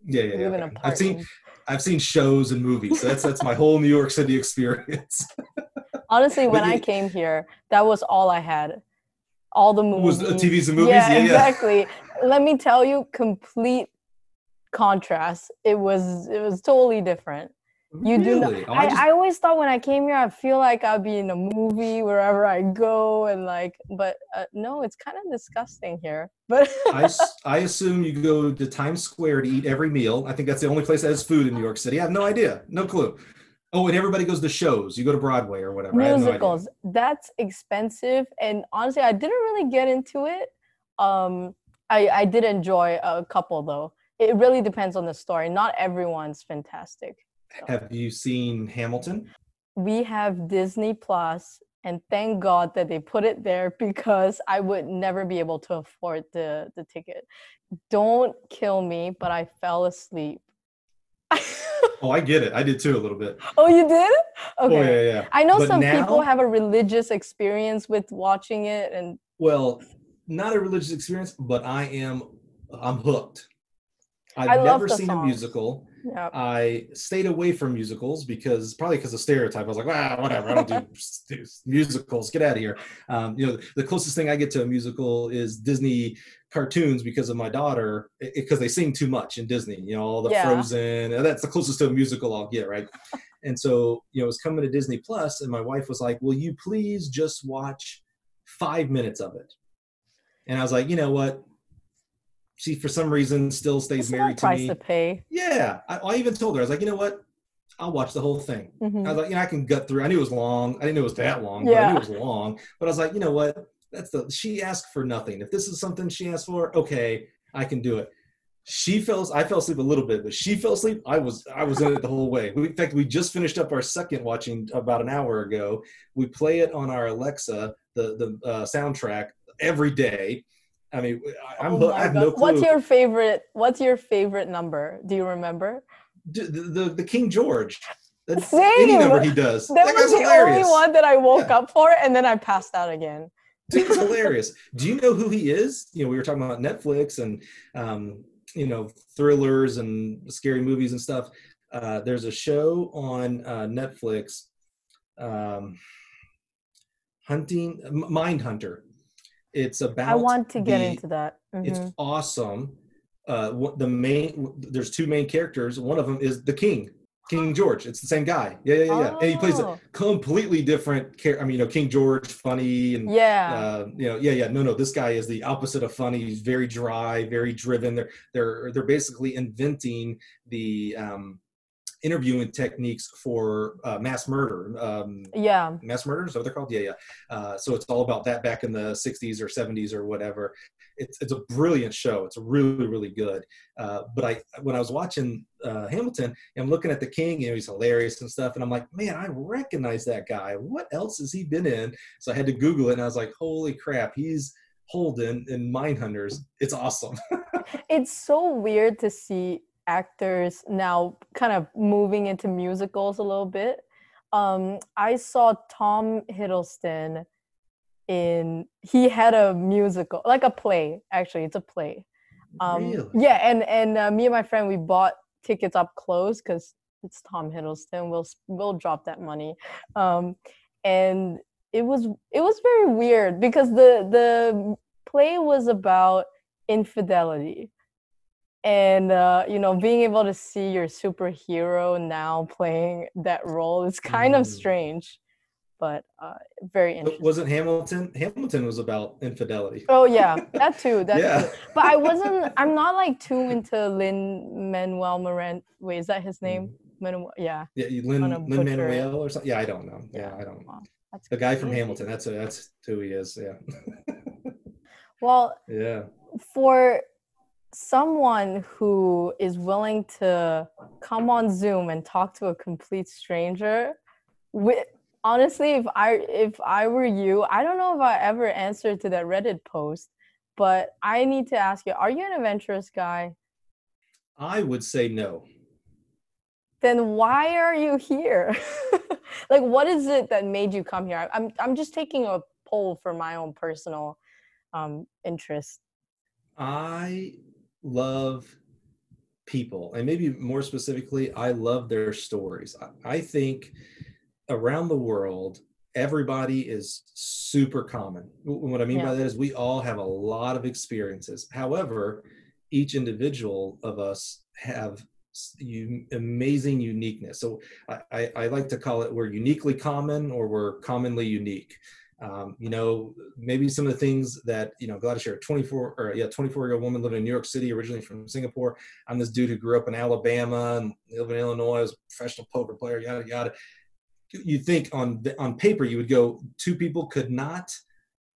Yeah, yeah, yeah. in okay. I've seen. I've seen shows and movies. So that's that's my whole New York City experience. [LAUGHS] Honestly, when I came here, that was all I had. All the movies. Was the TVs and movies? Yeah, Yeah, yeah. exactly. Let me tell you, complete contrast. It was it was totally different. You do not. Oh, I, just- I always thought when I came here, I feel like I'd be in a movie wherever I go, and like, but uh, no, it's kind of disgusting here. But [LAUGHS] I, I assume you go to Times Square to eat every meal. I think that's the only place that has food in New York City. I have no idea, no clue. Oh, and everybody goes to shows. You go to Broadway or whatever. Have no musicals. That's expensive and honestly i didn't really get into it. Um i i did enjoy a couple though. It really depends on the story. Not everyone's fantastic Have you seen Hamilton? we have disney plus and thank god that they put it there because i would never be able to afford the the ticket. Don't kill me but i fell asleep Oh, I get it. I did too a little bit. oh you did oh, okay Oh, yeah, yeah. i know But some people have a religious experience with watching it and Well, not a religious experience, but I am. I'm hooked. I've I never seen a musical. Yeah I stayed away from musicals because probably because of stereotype. I was like, ah, whatever. I don't do do musicals. Get out of here. Um, you know, the closest thing I get to a musical is Disney cartoons because of my daughter, because they sing too much in Disney. You know, all the Yeah. Frozen. That's the closest to a musical I'll get, right? And so, you know, it was coming to Disney Plus, and my wife was like, "Will you please just watch five minutes of it?" And I was like, "You know what?" She, for some reason, still stays it's not a married to price me. to pay Yeah, I, I even told her I was like, you know what? I'll watch the whole thing. Mhm. I was like, you know, I can gut through. I knew it was long. I didn't know it was that long. But I knew it was long. But I was like, you know what? That's the she asked for nothing. If this is something she asked for, okay, I can do it. She fell. I fell asleep a little bit, but she fell asleep. I was. I was in it the whole way. We, in fact, we just finished up our second watching about an hour ago. We play it on our Alexa, the the uh, soundtrack every day. I mean, I, I'm. Oh I have God. no clue. What's your favorite? What's your favorite number? Do you remember? The, the the King George. That's Same. any number he does. That, That, was the hilarious. only one that I woke Yeah. up for, and then I passed out again. It's hilarious. Do you know who he is? You know, we were talking about Netflix and um, you know thrillers and scary movies and stuff. Uh, there's a show on uh, Netflix, um, hunting Mindhunter. It's about. I want to get the- into that. It's Mhm. awesome. Uh, what the main there's two main characters. One of them is the king, King George. It's the same guy. Yeah, yeah, yeah. yeah. And he plays a Oh, completely different character. I mean, you know, King George, funny and yeah. uh, you know, yeah, yeah. No, no. This guy is the opposite of funny. He's very dry, very driven. They're they're they're basically inventing the um, interviewing techniques for uh, mass murder. Um, yeah. mass murder is that what they're called? Yeah yeah. Uh, so it's all about that back in the 60s or 70s or whatever. It's, it's a brilliant show. It's really really good. Uh, but i when i was watching uh, hamilton i'm looking at the king you know he's hilarious and stuff and i'm like man i recognize that guy. What else has he been in? So i had to google it and i was like holy crap he's holden in mindhunters. It's awesome. [LAUGHS] It's so weird to see actors now kind of moving into musicals a little bit. Um, I saw Tom Hiddleston in he had a musical, like a play. Actually, it's a play. Um, really Yeah, and and uh, me and my friend we bought tickets up close because it's Tom Hiddleston. We'll we'll drop that money, um, and it was it was very weird because the the play was about infidelity, and uh, you know being able to see your superhero now playing that role is kind of Mm. strange, but uh, very interesting. wasn't hamilton hamilton was about infidelity Oh yeah, that too. [LAUGHS] That yeah too. But I wasn't. I'm not like too into Lin Manuel Miranda. Wait, is that his name? Manuel. Yeah. Yeah, you- Lin Lin. Manuel or something. Yeah, I don't know. Yeah, I don't. Wow, that's The guy from. Hamilton. That's a, that's who he is. Yeah, [LAUGHS] Well, yeah. for someone who is willing to come on Zoom and talk to a complete stranger, with honestly, if I if I were you, I don't know if I ever answered to that Reddit post, but I need to ask you: Are you an adventurous guy? I would say no. then why are you here? [LAUGHS] like, what is it that made you come here? I'm I'm just taking a poll for my own personal um, interest. I love people, and maybe more specifically, I love their stories. I, think around the world, everybody is super common. What I mean Yeah. by that is we all have a lot of experiences. However, each individual of us have you, amazing uniqueness. So I, I, I like to call it we're uniquely common or we're commonly unique. Um, you know, maybe some of the things that, you know, Gladys, you're a 24 or yeah, 24 year old woman living in New York City, originally from Singapore. I'm this dude who grew up in Alabama and lived in Illinois, a professional poker player, yada, yada. You- think on, on paper, you would go, two people could not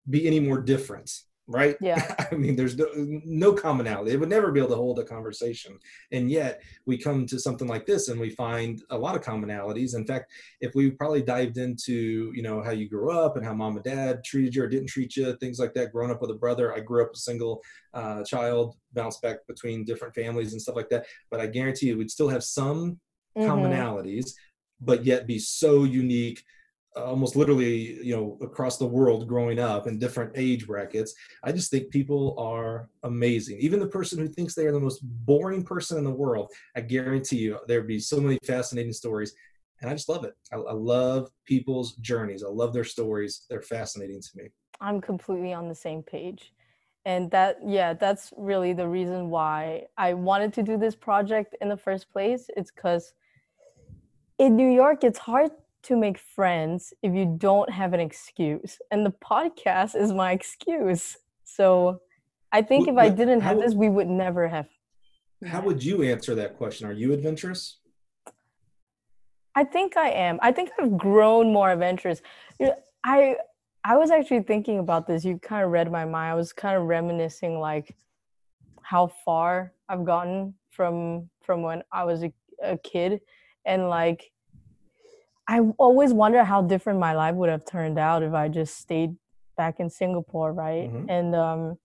be any more different, right? Yeah. [LAUGHS] I mean, there's no, no commonality. They would never be able to hold a conversation. And yet we come to something like this and we find a lot of commonalities. In fact, if we probably dived into, you know, how you grew up and how mom and dad treated you or didn't treat you, things like that, growing up with a brother, I grew up a single uh, child, bounced back between different families and stuff like that. But I guarantee you we'd still have some Mhm. commonalities, but yet be so unique Uh, almost literally you know across the world growing up in different age brackets i just think people are amazing even the person who thinks they are the most boring person in the world i guarantee you there'd be so many fascinating stories and i just love it i, I love people's journeys i love their stories they're fascinating to me I'm completely on the same page. And that, yeah, that's really the reason why I wanted to do this project in the first place. It's because in New York, it's hard to make friends if you don't have an excuse. And the podcast is my excuse. So I think Wh- if I didn't have how- this, we would never have. how would you answer that question are you adventurous I think I am. I think I've grown more adventurous. You know, I I was actually thinking about this. You kind of read my mind. I was kind of reminiscing like how far I've gotten from from when I was a, a kid and like I always wonder how different my life would have turned out if I just stayed back in Singapore, right? Mhm. And um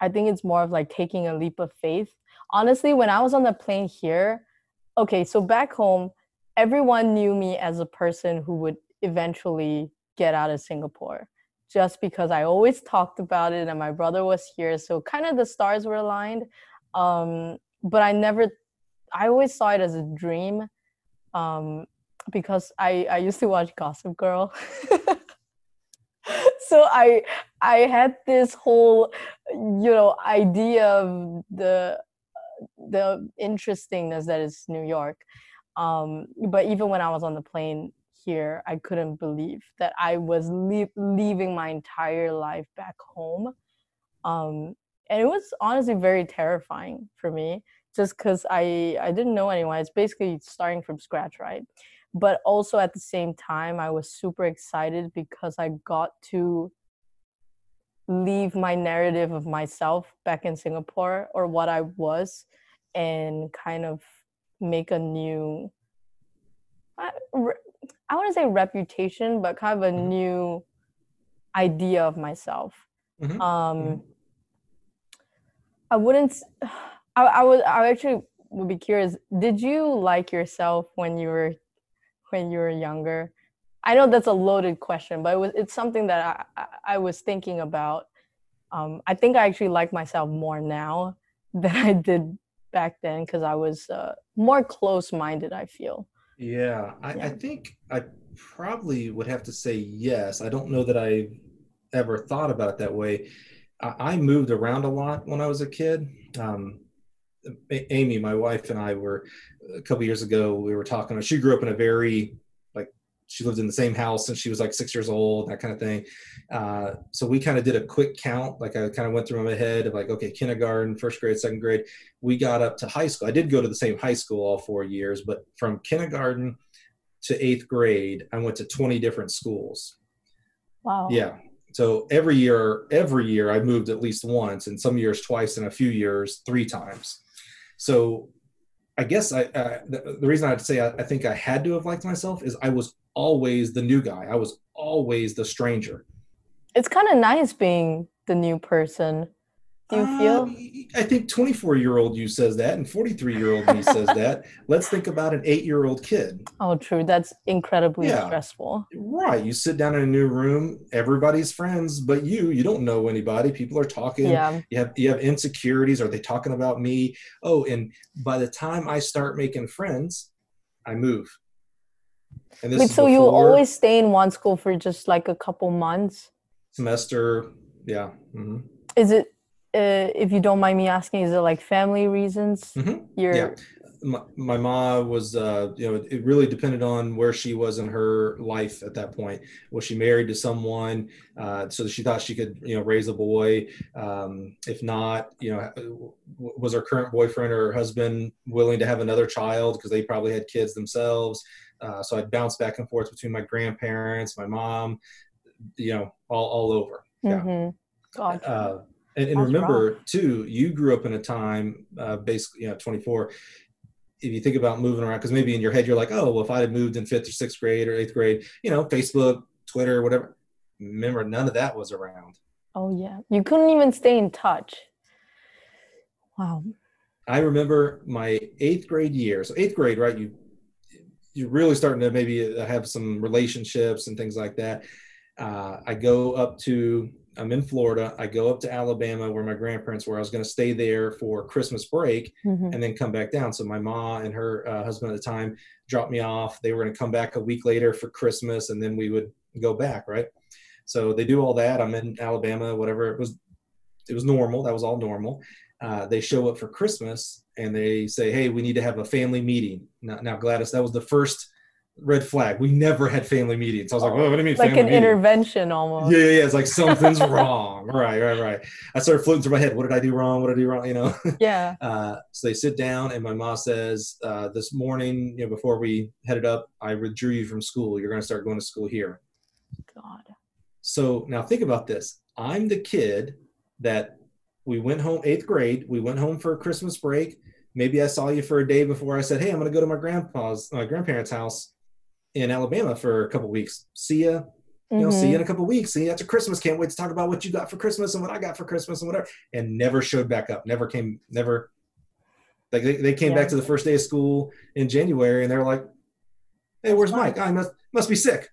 I think it's more of like taking a leap of faith. Honestly, when I was on the plane here, okay, so back home, everyone knew me as a person who would eventually get out of Singapore just because I always talked about it and my brother was here. So kind of the stars were aligned. Um, but I never, I always saw it as a dream um, because I, I used to watch Gossip Girl. [LAUGHS] so I I had this whole you know idea of the the interestingness that is New York. Um, but even when I was on the plane here, I couldn't believe that I was lea- leaving my entire life back home. Um, and it was honestly very terrifying for me just because I, I didn't know anyone. It's basically starting from scratch, right? But also at the same time, I was super excited because I got to leave my narrative of myself back in Singapore or what I was and kind of make a new I, I want to say reputation but kind of a Mhm. new idea of myself Mhm, um mhm. I wouldn't [SIGHS] I, I would I actually would be curious did you like yourself when you were when you were younger I know that's a loaded question but it was it's something that I I, was thinking about um I think I actually like myself more now [LAUGHS] than I did back then because I was uh, more close-minded I feel Yeah, I, I think I probably would have to say yes. I don't know that I ever thought about it that way. I, I moved around a lot when I was a kid. Um, Amy, my wife, and I were a couple years ago. We were talking. She grew up in a very like she lived in the same house since she was like six years old, that kind of thing. Uh, so we kind of did a quick count. Like I kind of went through my head of like, okay, kindergarten, first grade, second grade. We got up to high school. I did go to the same high school all four years, but from kindergarten to eighth grade, I went to 20 different schools. wow Yeah. So every year, every year I moved at least once, and some years twice, and a few years three times. So I guess I uh, the, the reason I'd say I, I think I had to have liked myself is I was always the new guy. I was always the stranger. it's kind of nice being the new person do you Uh, feel I think 24 year old you says that, and 43 year old me says that. [LAUGHS] Let's think about an eight year old kid. oh true that's incredibly Yeah. stressful Right. You sit down in a new room, everybody's friends, but you, you don't know anybody. People are talking. yeah You have you have insecurities. Are they talking about me? Oh, and by the time I start making friends, I move. And this Wait, is so you always stay in one school for just like a couple months? semester. Yeah. hmm Is it, uh, if you don't mind me asking, is it like family reasons? Mhm. You're, Yeah. My, my mom was, uh, you know, it really depended on where she was in her life at that point. Was she married to someone uh, so she thought she could, you know, raise a boy? Um, if not, you know, was her current boyfriend or her husband willing to have another child because they probably had kids themselves? Uh, so I'd bounce back and forth between my grandparents, my mom, you know, all, all over. Yeah. Mhm. Gotcha. And, and remember too, you grew up in a time, uh, basically, you know, 24. If you think about moving around, because maybe in your head you're like, oh, well, if I had moved in fifth or sixth grade or eighth grade, you know, Facebook, Twitter, whatever. Remember, none of that was around. oh, yeah. You couldn't even stay in touch. Wow. I remember my eighth grade year. So eighth grade, right? You you're really starting to maybe uh, have some relationships and things like that. Uh, I go up to I'm in Florida. I go up to Alabama where my grandparents were. I was going to stay there for Christmas break Mhm. and then come back down. So my mom and her uh, husband at the time dropped me off. They were going to come back a week later for Christmas, and then we would go back. Right. So they do all that. I'm in Alabama. Whatever it was, it was normal. That was all normal. Uh, they show up for Christmas and they say, "Hey, we need to have a family meeting." Now, now Gladys, that was the first red flag. We never had family meetings. I was like, "Well, what do you mean Like an meeting?" intervention almost. Yeah, yeah, yeah. It's like [LAUGHS] something's wrong. Right, right, right. I started floating through my head. What did I do wrong? What did I do wrong? You know. [LAUGHS] Yeah. Uh, so they sit down, and my mom says, uh, "This morning, you know, before we headed up, I withdrew you from school. You're going to start going to school here." God. So now think about this. I'm the kid that we went home eighth grade. We went home for a Christmas break. Maybe I saw you for a day before I said, "Hey, I'm going to go to my grandpa's, my grandparents' house in Alabama for a couple weeks. See ya. You know, see you in mm-hmm. a couple weeks. See you after Christmas. Can't wait to talk about what you got for Christmas and what I got for Christmas and whatever." And never showed back up. Never came. Never. Like they, they came Yeah. back to the first day of school in January, and they're like, "Hey, where's fine. Mike? I must must be sick."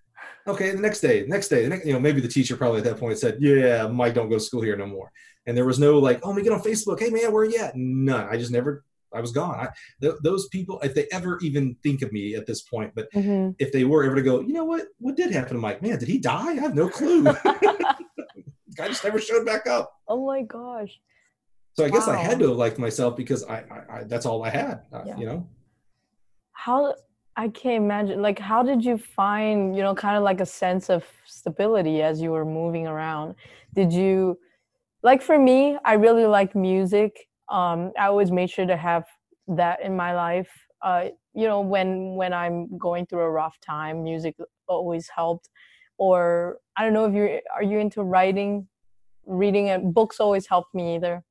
Okay, the next day, next day, the next, you know, maybe the teacher probably at that point said, "Yeah, Mike, don't go to school here no more." And there was no like, "Oh, me get on Facebook. Hey, man, where are you at?" None. I just never. I was gone. I, th- those people, if they ever even think of me at this point, but Mhm. if they were ever to go, you know what? What did happen to Mike? Man, did he die? I have no clue. [LAUGHS] [LAUGHS] Guy just never showed back up. oh my gosh. So I guess I had to have liked myself because I, I, I that's all I had. Uh, Yeah. You know. How I can't imagine like how did you find, you know, kind of like a sense of stability as you were moving around? Did you like for me, I really like music. Um I always made sure to have that in my life. Uh you know, when when I'm going through a rough time, music always helped. Or I don't know if you're you into writing, reading and books always helped me either.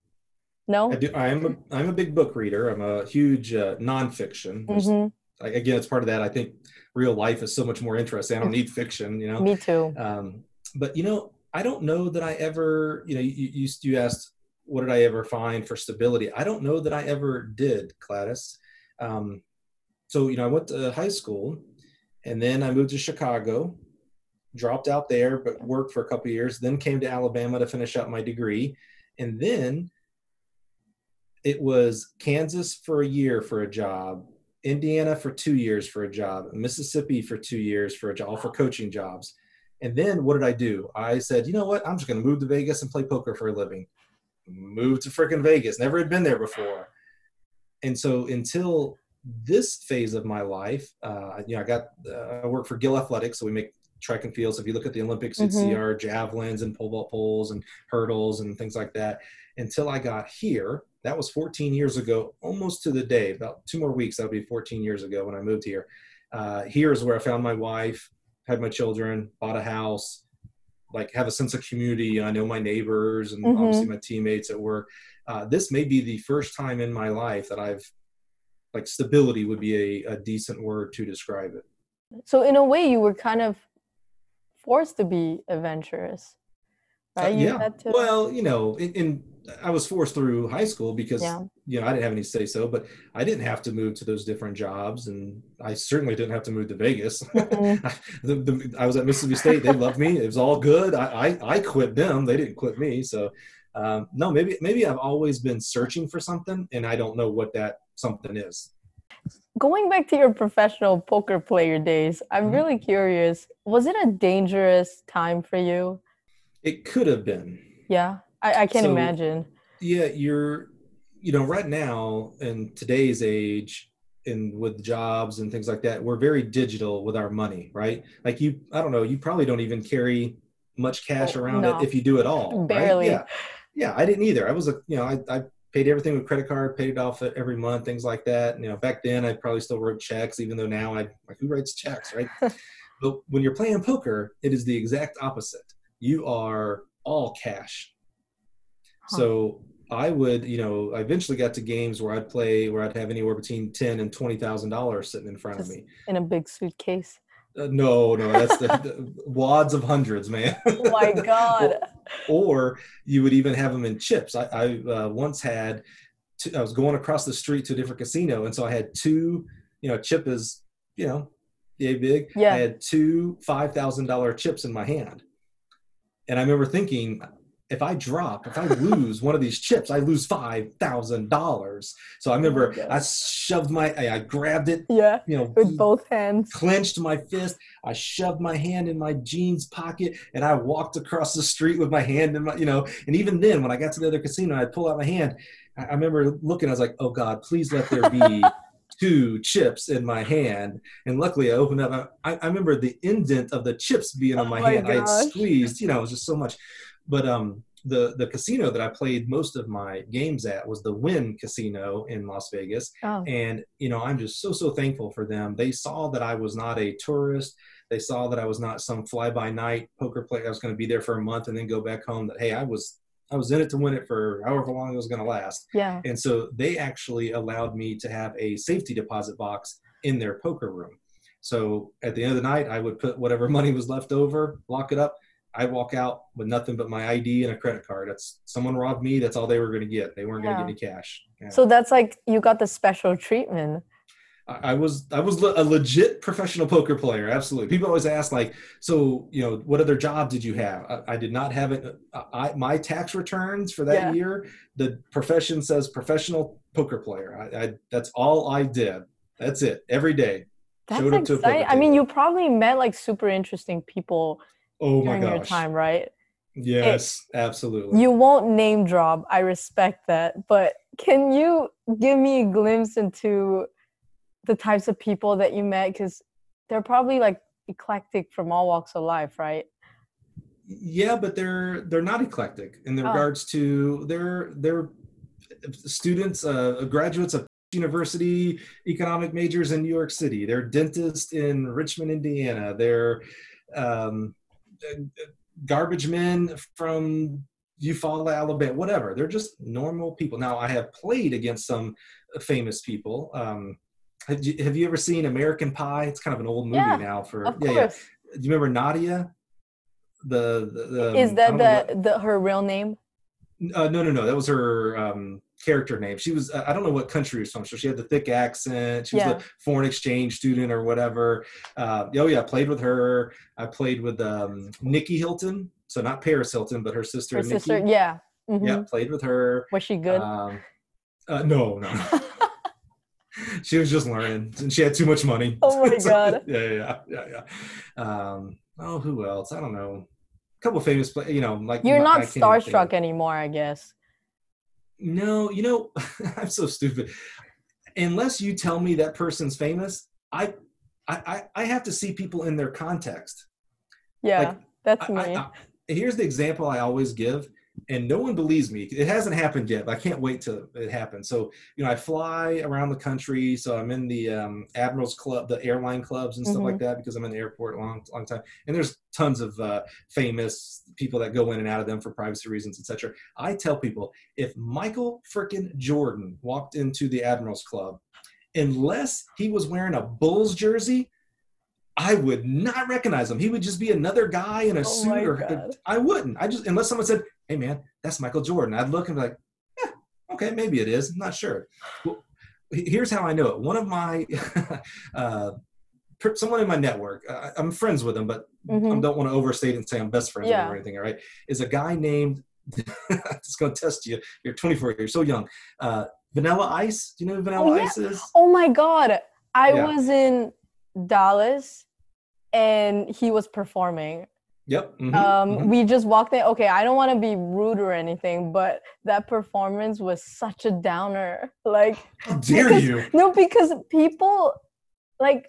No? I do. I am a I'm a big book reader. I'm a huge uh, nonfiction. Mhm. I- Again, it's part of that. I think real life is so much more interesting. I don't need fiction. You know. [LAUGHS] Me too. um, but you know i don't know that i ever you know you, you, you asked what did i ever find for stability i don't know that i ever did gladys um, so you know i went to high school and then i moved to chicago dropped out there but worked for a couple years then came to alabama to finish up my degree and then it was kansas for a year for a job indiana for two years for a job mississippi for two years for a job all for coaching jobs and then what did I do? I said, you know what? I'm just going to move to Vegas and play poker for a living. Move to freaking Vegas. Never had been there before. And so until this phase of my life, uh, you know, I got, uh, I work for Gill Athletics. So we make track and field. So if you look at the Olympics, you'd see Mhm. our javelins and pole vault poles and hurdles and things like that. Until I got here, that was 14 years ago, almost to the day, about two more weeks. That'll be 14 years ago when I moved here. Uh, here is where I found my wife had my children, bought a house, like have a sense of community. I know my neighbors and Mhm. obviously my teammates at work. Uh, this may be the first time in my life that I've like stability would be a, a decent word to describe it. So in a way, you were kind of forced to be adventurous, Uh, right? you yeah. to. Well, you know, in, in I was forced through high school because Yeah. you know I didn't have any say so, but I didn't have to move to those different jobs, and I certainly didn't have to move to Vegas. [LAUGHS] Mm-mm. the, the, I was at Mississippi State; they loved me. It was all good. I I, I quit them; they didn't quit me. So um, no, maybe maybe I've always been searching for something, and I don't know what that something is. Going back to your professional poker player days, I'm Mhm. really curious. Was it a dangerous time for you? It could have been. Yeah, I, I can So- imagine. Yeah, you're, you know, right now in today's age, and with jobs and things like that, we're very digital with our money, right? Like you, I don't know, you probably don't even carry much cash Oh, around no. it if you do at all. right? Barely. Yeah. Yeah, I didn't either. I was a, you know, I, I paid everything with credit card, paid it off every month, things like that. You know, back then I probably still wrote checks, even though now I like who writes checks, right? [LAUGHS] but when you're playing poker, it is the exact opposite. You are all cash. Huh. So I would, you know, I eventually got to games where I'd play where I'd have anywhere between ten and twenty thousand dollars sitting in front Just- of me. In a big suitcase. Uh, no, no, that's the, the wads of hundreds, man. [LAUGHS] Oh my God. or you would even have them in chips. I, I uh, once had, two, I was going across the street to a different casino, and so I had two, you know, chip is, you know, yay big. Yeah. I had two five thousand dollar chips in my hand, and I remember thinking, if I drop, if I lose one of these chips, I lose five thousand dollars. So I remember. I shoved my, I, I grabbed it, Yeah, you know, with both hands. clenched my fist. I shoved my hand in my jeans pocket and I walked across the street with my hand in my, you know, and even then when I got to the other casino, I'd pull out my hand. I, I remember looking, I was like, oh God, please let there be [LAUGHS] two chips in my hand. And luckily I opened up, I, I remember the indent of the chips being on Oh my, my hand. I had squeezed, you know, it was just so much. But um, the, the casino that I played most of my games at was the Wynn Casino in Las Vegas. Oh, and you know i'm just so so thankful for them. They saw that i was not a tourist. They saw that i was not some fly by night poker player i was going to be there for a month and then go back home that hey i was i was in it to win it for however long it was going to last. Yeah. and so they actually allowed me to have a safety deposit box in their poker room. So at the end of the night i would put whatever [LAUGHS] money was left over lock it up I'd walk out with nothing but my ID and a credit card. That's someone robbed me. That's all they were going to get. They weren't Yeah. going to get any cash. Yeah. So that's like you got the special treatment. I I was I was a legit professional poker player. Absolutely. People always ask like, so you know, what other job did you have? I, I did not have it. Uh, I, my tax returns for that Yeah. year, the profession says professional poker player. I, I that's all I did. That's it. Every day. That's Showed up to a poker exciting. I mean, you probably met like super interesting people Oh my during your gosh. time, right? Yes, absolutely. You won't name drop. I respect that. But can you give me a glimpse into the types of people that you met? Because they're probably like eclectic from all walks of life, right? yeah but they're they're not eclectic in Oh. regards to they're they're students uh graduates of university economic majors in new york city they're dentists in richmond indiana they're um garbage men from Eufaula, Alabama, whatever. They're just normal people. Now, I have played against some famous people. Um, have you, have you ever seen American Pie? It's kind of an old movie Yeah, now. For yeah, yeah. Do you remember Nadia? The, the, the Is um, that don't what- the, the her real name? uh, no, no, no. That was her um, character name. She was, I don't know what country she was from. So she had the thick accent. She was Yeah. a foreign exchange student or whatever. Uh, oh, yeah. I played with her. I played with um, Nikki Hilton. So not Paris Hilton, but her sister, Her Nikki. sister. Yeah. mhm. Yeah, played with her. Was she good? Um, uh, no, no. [LAUGHS] she was just learning and she had too much money. Oh my [LAUGHS] So, God. yeah, yeah, yeah, yeah. Um, oh, who else? I don't know. A couple of famous, play, you know, like You're not can't even think of- starstruck anymore, I guess. No, you know, [LAUGHS] I'm so stupid. Unless you tell me that person's famous, I, I, I- have to see people in their context. Yeah, Like, that's me. I- I- here's the example I always give, and no one believes me. It hasn't happened yet, but I can't wait till it happens. So, you know, I fly around the country. So I'm in the um, Admirals Club, the airline clubs and stuff like that because I'm in the airport a long, long time. And there's tons of uh, famous people that go in and out of them for privacy reasons, etc. I tell people if Michael frickin' Jordan walked into the Admirals Club, unless he was wearing a Bulls jersey, I would not recognize him. He would just be another guy in a Oh suit, or God. I wouldn't. I just unless someone said, "Hey, man, that's Michael Jordan," I'd look and be like, "Yeah, okay, maybe it is. I'm not sure." Well, here's how I know it. One of my [LAUGHS] uh, someone in my network, uh, I'm friends with him, but I Mhm. don't want to overstate and say I'm best friends with Yeah. him or anything. All right, is a guy named. it's going to test you. You're 24. You're so young. Uh, Vanilla Ice. Do you know who Vanilla yeah. Ice is? Oh my god. I Yeah. was in Dallas and he was performing. Yep. mhm, Um mhm. we just walked in. Okay, I don't want to be rude or anything, but that performance was such a downer. [LAUGHS] Like How dare because- you? no, because people like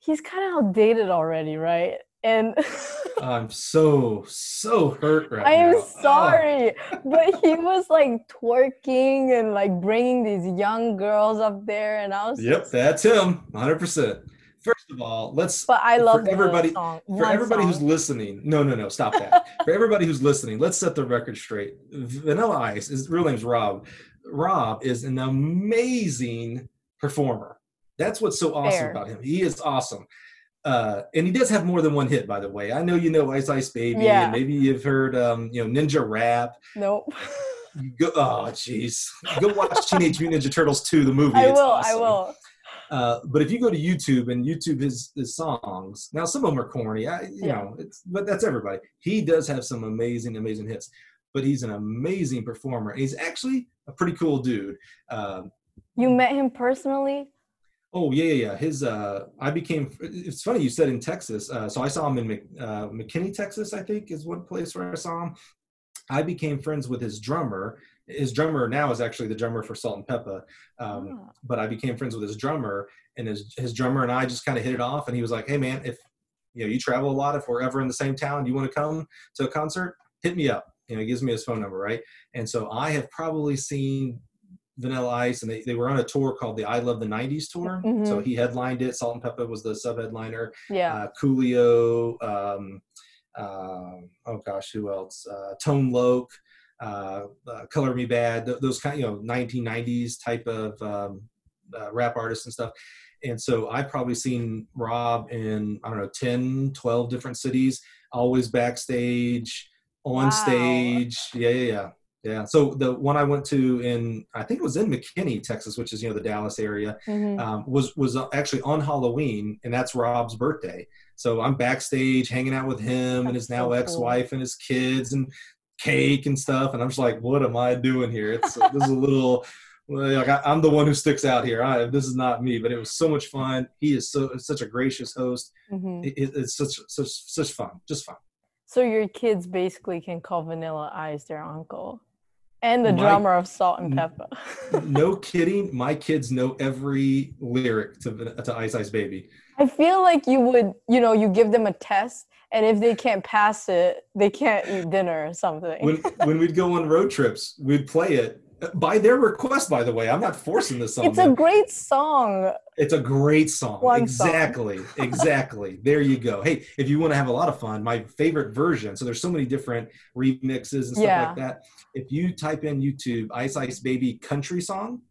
he's kind of outdated already, right? And [LAUGHS] I'm so so hurt right now. I am now. Ah. sorry, but he was like twerking and like bringing these young girls up there, and I was Yep, just- that's him. 100. percent First of all, let's But I love the everybody- song. for everybody who's listening. No, no, no, stop that. [LAUGHS] for everybody who's listening, let's set the record straight. Vanilla Ice, his real name's Rob. Rob is an amazing performer. That's what's so awesome Fair. about him. He is awesome. Uh, and he does have more than one hit, by the way. I know you know Ice Ice Baby, Yeah. and maybe you've heard, um, you know, Ninja Rap. Nope. [LAUGHS] Go, oh, jeez. Go watch Teenage Mutant Ninja Turtles 2, the movie. I It's will. I will. Uh, but if you go to YouTube and YouTube his his songs, now some of them are corny, I, you Yeah. know, it's but that's everybody. He does have some amazing, amazing hits, but he's an amazing performer. He's actually a pretty cool dude. Um, You met him personally? oh yeah, yeah, yeah. His uh, I became. It's funny you said in Texas. Uh, so I saw him in Mc, uh, McKinney, Texas. I think is one place where I saw him. I became friends with his drummer. His drummer now is actually the drummer for Salt-N-Pepa. Um, Ah. but I became friends with his drummer, and his his drummer and I just kind of hit it off. And he was like, "Hey, man, if you know you travel a lot, if we're ever in the same town, you want to come to a concert, hit me up." You know, he gives me his phone number, right? And so I have probably seen Vanilla Ice, and they, they were on a tour called the I Love the '90s tour. So Mhm. he headlined it. Salt-N-Pepa was the sub headliner. Yeah. Uh, Coolio. Um, um, oh gosh, who else? Uh, Tone Loc. Uh, uh, Color Me Badd, th- those kind, you know, 1990s type of um, uh, rap artists and stuff. And so I've probably seen Rob in, I don't know, 10, 12 different cities, always backstage, on Wow. stage. Yeah, yeah, yeah. Yeah. So the one I went to in, I think it was in McKinney, Texas, which is, you know, the Dallas area, Mhm. um, was was actually on Halloween, and that's Rob's birthday. So I'm backstage hanging out with him and his now so ex-wife and his kids and cake and stuff, and I'm just like, what am I doing here? It's this is a little. [LAUGHS] Like I, I'm the one who sticks out here. I, this is not me, but it was so much fun. He is so such a gracious host. Mhm. It, it- it's such such such fun, just fun. So your kids basically can call Vanilla Ice their uncle, and the My- drummer of Salt and Pepper. No [LAUGHS] kidding, my kids know every lyric to to Ice Ice Baby. I feel like you would, you know, you give them a test, and if they can't pass it, they can't eat dinner or something. when when we'd go on road trips, we'd play it by their request. By the way, I'm not forcing this on it's a great song. it's a great song. One song. exactly, exactly. There you go. Hey, if you want to have a lot of fun, my favorite version. So there's so many different remixes and stuff Yeah. like that. If you type in YouTube Ice Ice Baby country song,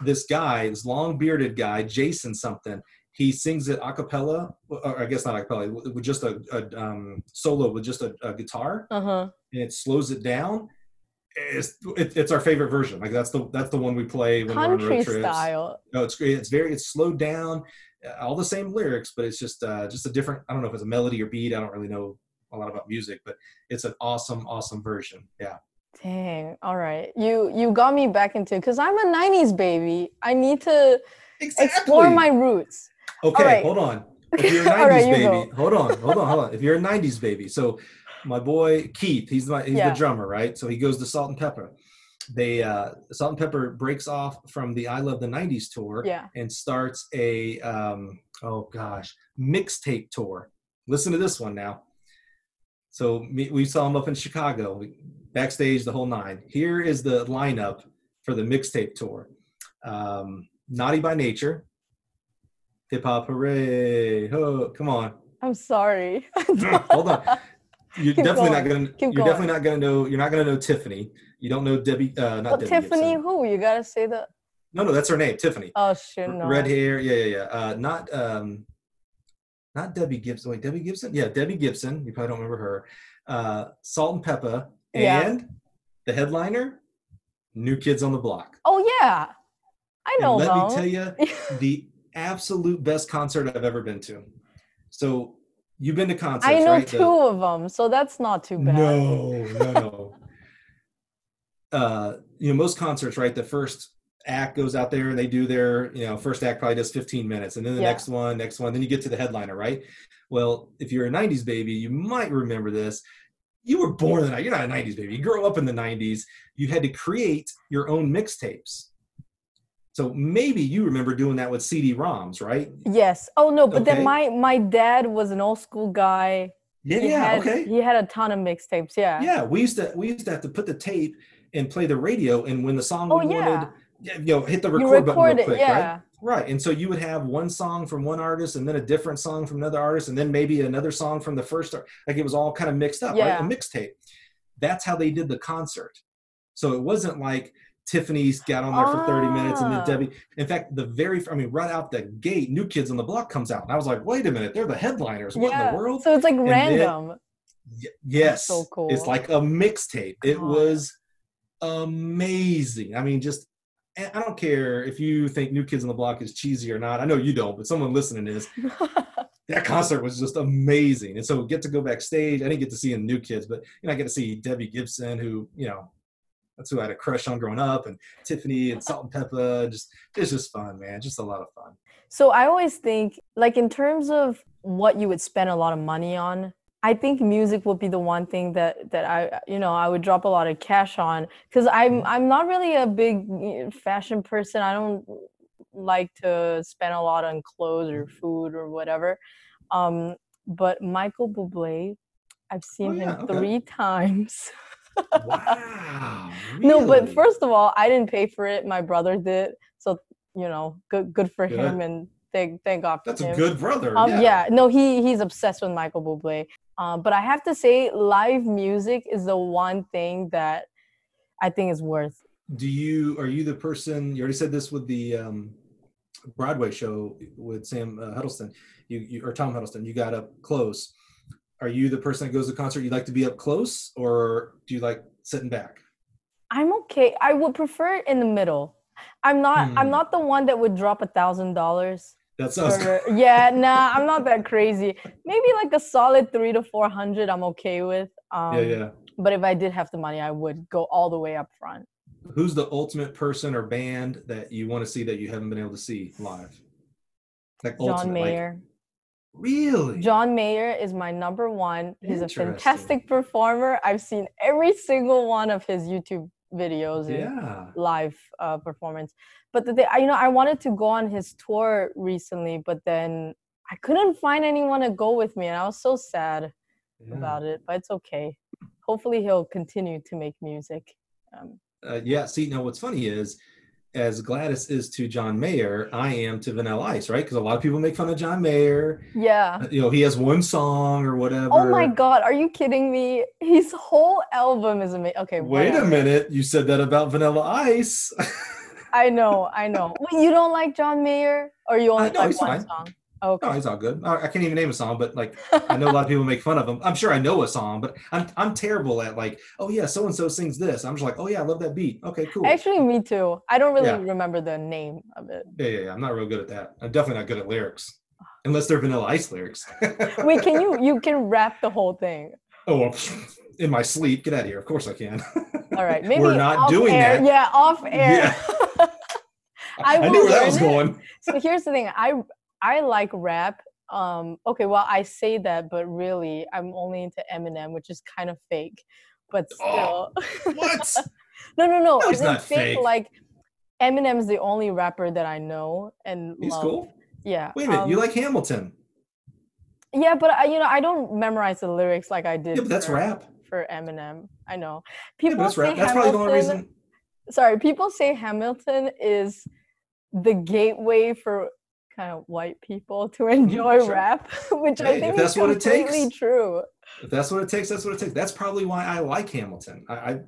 this guy, this long bearded guy, Jason something. He sings it a cappella, or I guess not a cappella, with just a, a um, solo with just a, a guitar Uh huh. and it slows it down. It's, it, it's our favorite version. Like that's the that's the one we play when we're on Country road trips. style. No, it's great. It's very it's slowed down, uh, all the same lyrics, but it's just uh, just a different. I don't know if it's a melody or beat. I don't really know a lot about music, but it's an awesome awesome version. Yeah. Dang. All right. You you got me back into because I'm a '90s baby. I need to explore my roots. Okay, right. hold on. [LAUGHS] If you're a 90s All right, you baby, go. hold on, hold on, hold on. If you're a 90s baby, so my boy Keith, he's my he's Yeah. the drummer, right? So he goes to Salt-N-Pepa. They uh Salt-N-Pepa breaks off from the I Love the 90s tour Yeah. and starts a um oh gosh, mixtape tour. Listen to this one now. So me, we saw him up in Chicago, backstage the whole nine. Here is the lineup for the mixtape tour. Um, Naughty by Nature, Hip Hop Hooray! Oh, come on, I'm sorry. [LAUGHS] hold on. You're Keep definitely not going. gonna. Keep you're going. definitely not gonna know. You're not gonna know Tiffany. You don't know Debbie. Uh, not Well, Debbie Tiffany, Gibson. who you gotta say the? No, no, that's her name, Tiffany. Oh shit, no. Red hair. Yeah, yeah, yeah. Uh, not um, not Debbie Gibson. Wait, Debbie Gibson? Yeah, Debbie Gibson. You probably don't remember her. Uh, Salt-N-Pepa Yeah. and the headliner, New Kids on the Block. Oh yeah, I And know let them. me tell you, [LAUGHS] the absolute best concert I've ever been to. So you've been to concerts, I know right? two The- of them, so that's not too bad. no, no, no. [LAUGHS] uh, you know most concerts right the first act goes out there and they do their you know first act probably does 15 minutes and then the Yeah. next one next one then you get to the headliner right well if you're a 90s baby you might remember this you were born in the 90s you're not a 90s baby you grew up in the 90s you had to create your own mixtapes so maybe you remember doing that with cd-roms right Yes. Oh no, but Okay. then my my dad was an old school guy. yeah He yeah had, okay He had a ton of mixtapes. Yeah. yeah we used to we used to have to put the tape and play the radio and when the song Oh we yeah. wanted you know hit the You record button record real it. quick Yeah. right Right. And so you would have one song from one artist and then a different song from another artist and then maybe another song from the first like it was all kind of mixed up, right? Yeah. A mixtape. That's how they did the concert. So it wasn't like Tiffany's got on there for 30 minutes and then Ah. Debbie. In fact, the very I mean, right out the gate, New Kids on the Block comes out. And I was like, wait a minute, they're the headliners. What in the world? So it's like then- random. Y- yes. so cool. It's like a mixtape. It was amazing. I mean, just I don't care if you think New Kids on the Block is cheesy or not. I know you don't, but someone listening is. [LAUGHS] That concert was just amazing, and so get to go backstage. I didn't get to see the New Kids, but you know, I get to see Debbie Gibson, who you know, that's who I had a crush on growing up, and Tiffany and Salt-N-Pepa. Just it's just fun, man. Just a lot of fun. So I always think, like in terms of what you would spend a lot of money on, I think music would be the one thing that that I, you know, I would drop a lot of cash on because I'm Mhm. I'm not really a big fashion person. I don't like to spend a lot on clothes or food or whatever. Um, but Michael Bublé, I've seen yeah, him okay. three [LAUGHS] times. Wow. [LAUGHS] No, but first of all, I didn't pay for it. My brother did. So, you know, good good for Good. him and thank thank God for that's him. a good brother. Um, yeah. yeah. no, he he's obsessed with Michael Bublé. Um, but I have to say, live music is the one thing that I think is worth. do you are you the person you already said this with the um broadway show with sam uh, huddleston you, you or tom huddleston you got up close are you the person that goes to the concert you like to be up close or do you like sitting back I'm okay. I would prefer it in the middle. I'm not. Hmm. I'm not the one that would drop a thousand dollars. that sounds for- Yeah, nah, I'm not that crazy. Maybe like a solid three to four hundred. I'm okay with. Um, yeah yeah But if I did have the money, I would go all the way up front. who's the ultimate person or band that you want to see that you haven't been able to see live like John ultimate, like- Mayer. Really John Mayer is my number one. He's a fantastic performer. I've seen every single one of his YouTube videos and yeah live uh, performance. But the I- you know, I wanted to go on his tour recently, but then I couldn't find anyone to go with me, and I was so sad yeah. about it. But it's okay. Hopefully, he'll continue to make music. Um, uh, yeah see now what's funny is as Gladys is to John Mayer, I am to Vanilla Ice, right? Because a lot of people make fun of John Mayer. yeah. Uh, You know, he has one song or whatever. Oh my God, are you kidding me? His whole album is amazing. Okay, Wait a minute. You said that about Vanilla Ice. [LAUGHS] I know, I know. Wait, you don't like John Mayer, or you only no, like one fine. song? Okay. no, he's all good. I, I can't even name a song, but like I know a [LAUGHS] lot of people make fun of him. I'm sure I know a song, but I'm I'm terrible at like, oh yeah, so and so sings this. I'm just like, oh yeah, I love that beat. Okay, cool. Actually, me too. I don't really Yeah. remember the name of it. yeah, yeah, yeah. I'm not real good at that. I'm definitely not good at lyrics, [SIGHS] unless they're Vanilla Ice lyrics. Wait, can you [LAUGHS] you can rap the whole thing? Oh, well, [LAUGHS] in my sleep. Get out of here. Of course I can. All right, maybe We're not doing air. that. Yeah, off air. I I, knew where that was it. going. so here's the thing. I I like rap. Um, okay, well I say that, but really I'm only into Eminem, which is kind of fake. But still, Oh, What? [LAUGHS] no, no, no. No, he's not fake. Like Eminem's the only rapper that I know and He's love. cool. Yeah. Wait a minute. you um, like Hamilton? Yeah, but I, you know, I don't memorize the lyrics like I did. Yeah, but that's for, rap. for Eminem. I know. People but that's say rap. That's probably the only Hamilton- reason. Sorry, people say Hamilton is the gateway for kind of white people to [LAUGHS] enjoy Mm-hmm, sure. rap, [LAUGHS] which Hey, I think that's is what it takes. true. If that's what it takes, that's what it takes. That's probably why I like Hamilton. I, I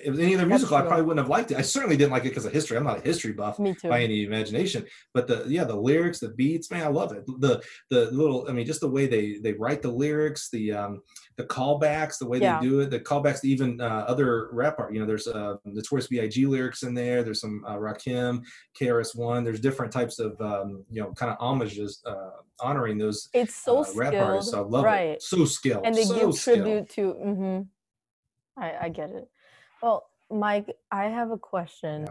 if it was any other musical, I probably wouldn't have liked it. I certainly didn't like it because of history. I'm not a history buff by any imagination. But the yeah, the lyrics, the beats, man, I love it. The the little, I mean, just the way they they write the lyrics, the um the callbacks, the way Yeah. they do it, the callbacks to even uh, other rap art. You know, there's uh, Notorious B.I.G. lyrics in there. There's some uh, Rakim, KRS One. There's different types of um, you know kind of homages uh, honoring those It's so uh, rap artists. I skilled, love right? it. So skilled. And they so give skilled. tribute to. hmm I I get it. Well, Mike, I have a question.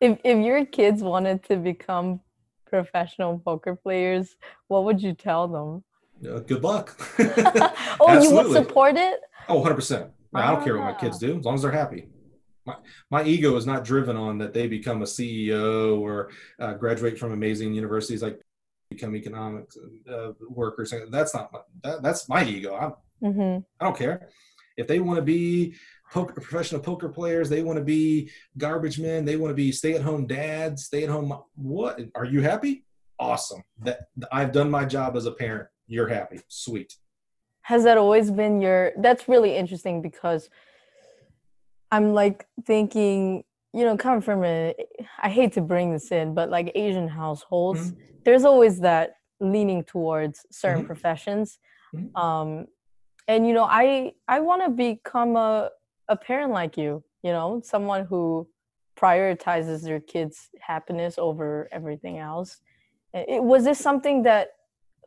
If if your kids wanted to become professional poker players, what would you tell them? Uh, good luck. [LAUGHS] oh, you would support it? Oh, 100%. I don't care what my kids Ah. do as long as they're happy. My, my ego is not driven on that they become a CEO or uh, graduate from amazing universities like become economics uh, workers. That's not my, that, that's my ego. I'm, hmm I don't care. If they want to be poker, professional poker players, they want to be garbage men, they want to be stay at home dads, stay at home. What are you happy? Awesome. That I've done my job as a parent. You're happy. Sweet. Has that always been your? That's really interesting because I'm like thinking, you know, coming from a, I hate to bring this in, but like Asian households, there's always that leaning towards certain Mhm. professions. Mhm. Um, and you know, I I want to become a a parent like you, you know, someone who prioritizes their kids' happiness over everything else. It, was this something that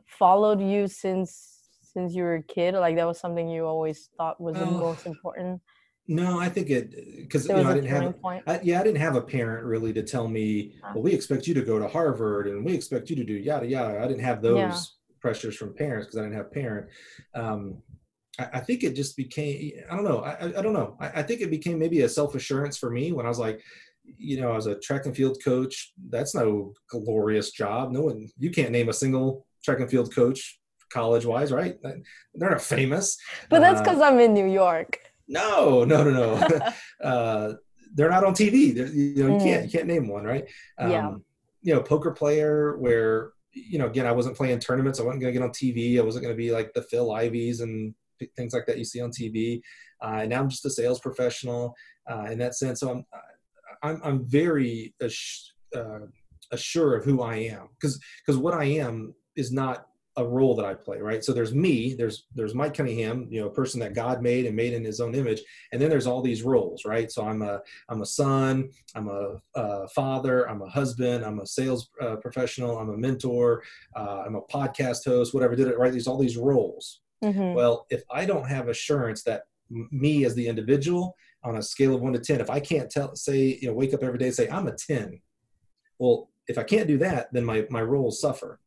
followed you since since you were a kid? Like that was something you always thought was the most important. No, I think it because you know I didn't have. I, yeah, I didn't have a parent really to tell me, Ah. well, we expect you to go to Harvard and we expect you to do yada yada. I didn't have those Yeah. pressures from parents because I didn't have parent. Um, I, I think it just became I don't know I, I, don't know I, I think it became maybe a self assurance for me when I was like, you know, as a track and field coach, that's no glorious job. No one you can't name a single track and field coach college wise, right? They're not famous. But that's Uh, because I'm in New York. no, no, no, no. [LAUGHS] uh, they're not on TV. They're, you know, you can't Mm. you can't name one, right? Um, Yeah. You know, poker player where you know again I wasn't playing tournaments. I wasn't going to get on TV. I wasn't going to be like the Phil Iveys and things like that you see on TV. Uh, and now I'm just a sales professional uh, in that sense. So I'm I'm I'm very ass- uh, assured of who I am because because what I am is not a role that I play, right? So there's me, there's there's Mike Cunningham, you know, a person that God made and made in His own image, and then there's all these roles, right? So I'm a I'm a son, I'm a, uh father, I'm a husband, I'm a sales uh, professional, I'm a mentor, uh, I'm a podcast host, whatever. Did it right? There's all these roles. Mhm. Well, if I don't have assurance that me as the individual on a scale of one to 10, if I can't tell, say, you know, wake up every day and say, I'm a 10, well, if I can't do that, then my, my roles suffer,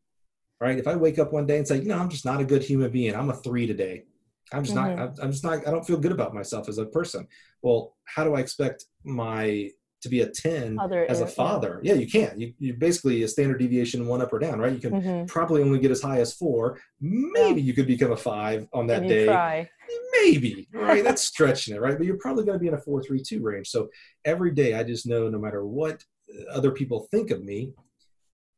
right? If I wake up one day and say, you know, I'm just not a good human being, I'm a three today. I'm just Mhm. not, I'm just not, I don't feel good about myself as a person. Well, how do I expect my, to be a 10 Other as a yeah. father? Yeah, you can't. You, you basically a standard deviation one up or down, right? You can Mhm. probably only get as high as four. Maybe you could become a five on that day. try. Maybe, right? That's [LAUGHS] stretching it, right? But you're probably going to be in a four, three, two range. So every day, I just know no matter what other people think of me,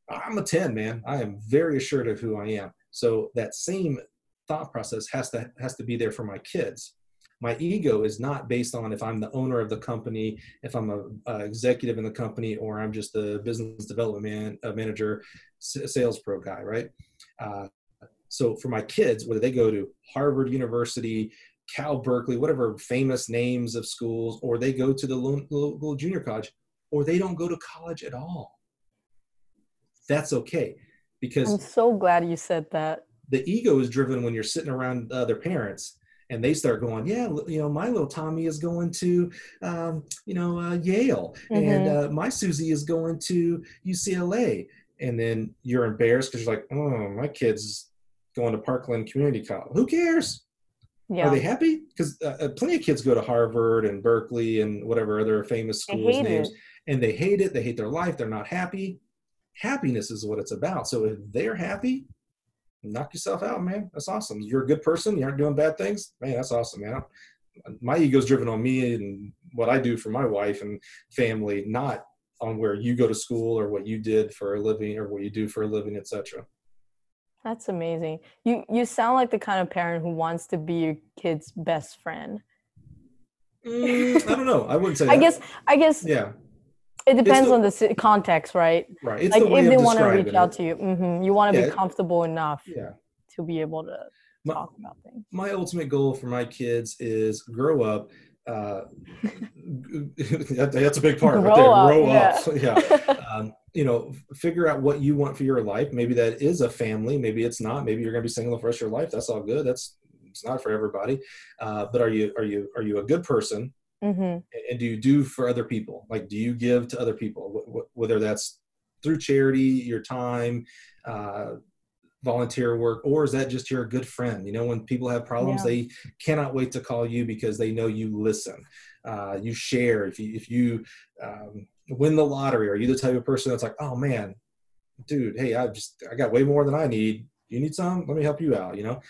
I'm a 10, man. I am very assured of who I am. So that same thought process has to has to be there for my kids. My ego is not based on if I'm the owner of the company, if I'm a, a executive in the company, or I'm just a business development man, a manager, s- sales pro guy, right? Uh, so for my kids, whether they go to Harvard University, Cal Berkeley, whatever famous names of schools, or they go to the local junior college, or they don't go to college at all, that's okay because I'm so glad you said that. the ego is driven when you're sitting around other parents and they start going, yeah, you know, my little Tommy is going to, um, you know, uh, Yale, and uh, my Susie is going to UCLA, and then you're embarrassed because you're like, oh, my kid's going to Parkland Community College. Who cares? Yeah. Are they happy? Because uh, uh, plenty of kids go to Harvard and Berkeley and whatever other famous schools names, it. and they hate it. They hate their life. They're not happy. Happiness is what it's about. So if they're happy, knock yourself out, man. That's awesome. You're a good person. You aren't doing bad things, man. That's awesome, man. My ego's driven on me and what I do for my wife and family, not on where you go to school or what you did for a living or what you do for a living, etc. That's amazing. You you sound like the kind of parent who wants to be your kid's best friend. Mm, I don't know. I wouldn't say. [LAUGHS] I that. guess I guess Yeah. It depends the- on the si- context, right? Right. It's like the way if they want to reach out to you, hmm you want to Yeah. be comfortable enough Yeah. to be able to My- talk about things. my ultimate goal for my kids is grow up. Uh, that- [LAUGHS] that's a big part right Grow there. up, grow yeah. up. Yeah. [LAUGHS] Um, you know, figure out what you want for your life. Maybe that is a family. Maybe it's not. Maybe you're going to be single for the rest of your life. That's all good. That's it's not for everybody. Uh, but are you are you are you a good person? Hmm and do you do for other people? Like do you give to other people? Wh- wh- whether that's through charity your time uh, volunteer work or is that just you're a good friend? You know when people have problems Yeah. they cannot wait to call you because they know you listen. Uh, you share. If you if you um, win the lottery are you the type of person that's like oh man dude hey i just i got way more than i need. You need some? Let me help you out you know?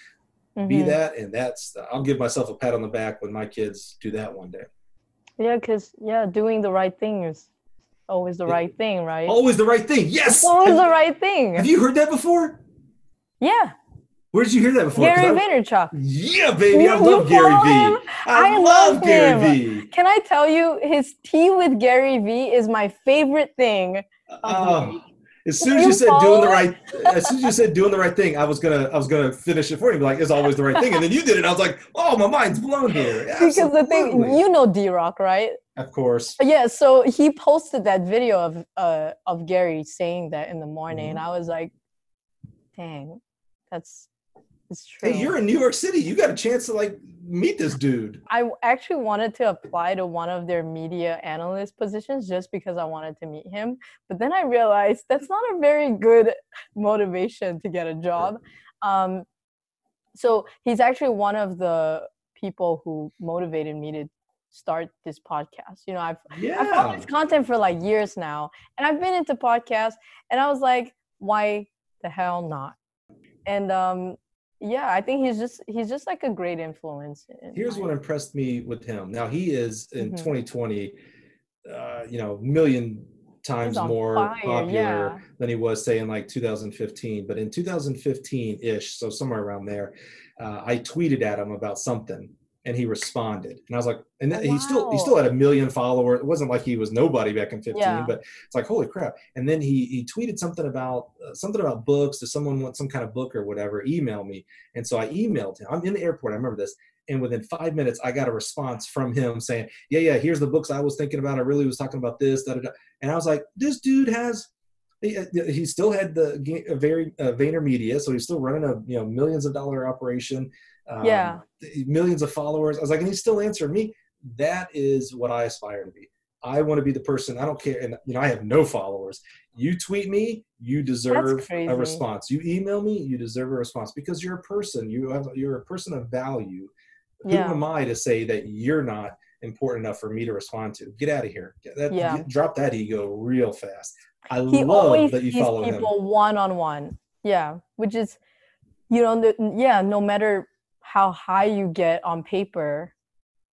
Be Mhm. that and that's i'll give myself a pat on the back when my kids do that one day Yeah, because yeah, doing the right thing is always the right thing, right? always the right thing yes always the right thing. have you heard that before yeah, where did you hear that before? Gary Vaynerchuk. yeah baby i You- you love gary vee? I, I love, love gary vee Can I tell you, his tea with Gary Vee is my favorite thing. Oh. As soon as You said doing the right, as soon as you said doing the right thing, I was gonna, I was gonna finish it for you. Be like, it's always the right thing, and then you did it. I was like, oh, my mind's blown here. [LAUGHS] Because the thing, you know D Rock, right? of course, Yeah, so he posted that video of uh of Gary saying that in the morning, and Mm-hmm. I was like, "Dang, that's it's true." hey, you're in New York City. You got a chance to like meet this dude. I actually wanted to apply to one of their media analyst positions just because I wanted to meet him, but then I realized that's not a very good motivation to get a job. Um, so he's actually one of the people who motivated me to start this podcast. You know, I've yeah. I followed Yeah, his content for like years now, and I've been into podcasts, and I was like, why the hell not? And um, yeah, I think he's just he's just like a great influence. here's what impressed me with him. Now he is in Mhm. 2020, uh, you know, million times more fire, popular yeah. than he was say in like 2015 but in 2015-ish so somewhere around there uh, i tweeted at him about something and he responded. And i was like and Oh, he still he still had a million followers. It wasn't like he was nobody back in 15 Yeah. but it's like holy crap. And then he he tweeted something about uh, something about books does someone want some kind of book or whatever email me. And so i emailed him. I'm in the airport i remember this. And within five minutes i got a response from him saying yeah yeah here's the books i was thinking about. I really was talking about this da, da, da. and i was like this dude has he, uh, he still had the uh, very uh, Vayner Media, so he's still running a you know millions of dollar operation. Um, Yeah. millions of followers. I was like, and he still answered me. That is what I aspire to be. I want to be the person. I don't care, and you know, I have no followers. You tweet me, you deserve a response. You email me, you deserve a response because you're a person. You have you're a person of value. Yeah. Who am I to say that you're not important enough for me to respond to? Get out of here. That, Yeah. drop that ego real fast. I he love that you follow him. people one on one. Yeah, which is, you know, the, yeah. No matter how high you get on paper,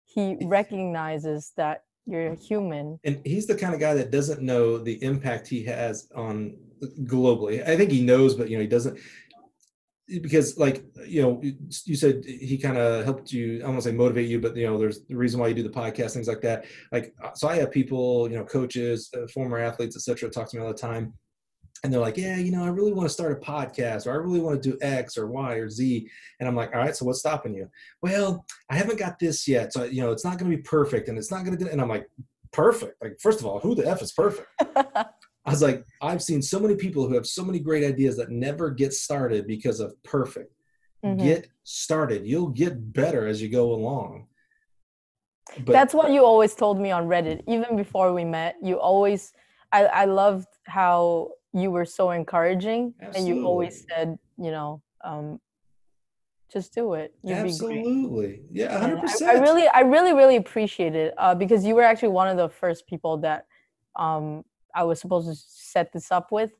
he recognizes that you're a human. and he's the kind of guy that doesn't know the impact he has on globally. I think he knows, but you know he doesn't because like you know you said he kind of helped you. I don't want to say motivate you, but you know there's the reason why you do the podcast, things like that. Like so, I have people, you know, coaches, uh, former athletes, etc., talk to me all the time. And they're like, yeah, you know, I really want to start a podcast or I really want to do X or Y or Z. And I'm like, all right, so what's stopping you? Well, I haven't got this yet. So, you know, it's not going to be perfect and it's not going to do. And I'm like, perfect. Like, first of all, who the F is perfect? [LAUGHS] I was like, I've seen so many people who have so many great ideas that never get started because of perfect. Mhm. Get started. You'll get better as you go along. But That's what you always told me on Reddit, even before we met. You always, I, I loved how you were so encouraging, and you always said, you know, um, just do it. Great. absolutely. Yeah, 100%. I, I really, I really, really appreciate it uh, because you were actually one of the first people that um, I was supposed to set this up with.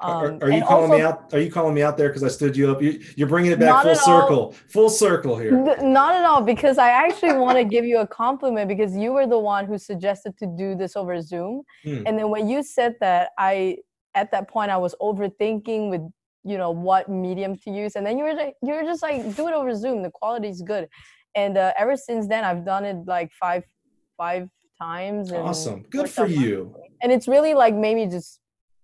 Are, Um, are you and calling me out? Are you calling me out there because I stood you up? You, you're bringing it back full at all. circle, full circle here. Not at all, because I actually want to give you a compliment because you were the one who suggested to do this over Zoom. Hmm. And then when you said that, I at that point I was overthinking with you know what medium to use, and then you were like, you were just like, do it over Zoom. The quality is good, and uh, ever since then I've done it like five five times. And Awesome. Good for you. And it's really like made me just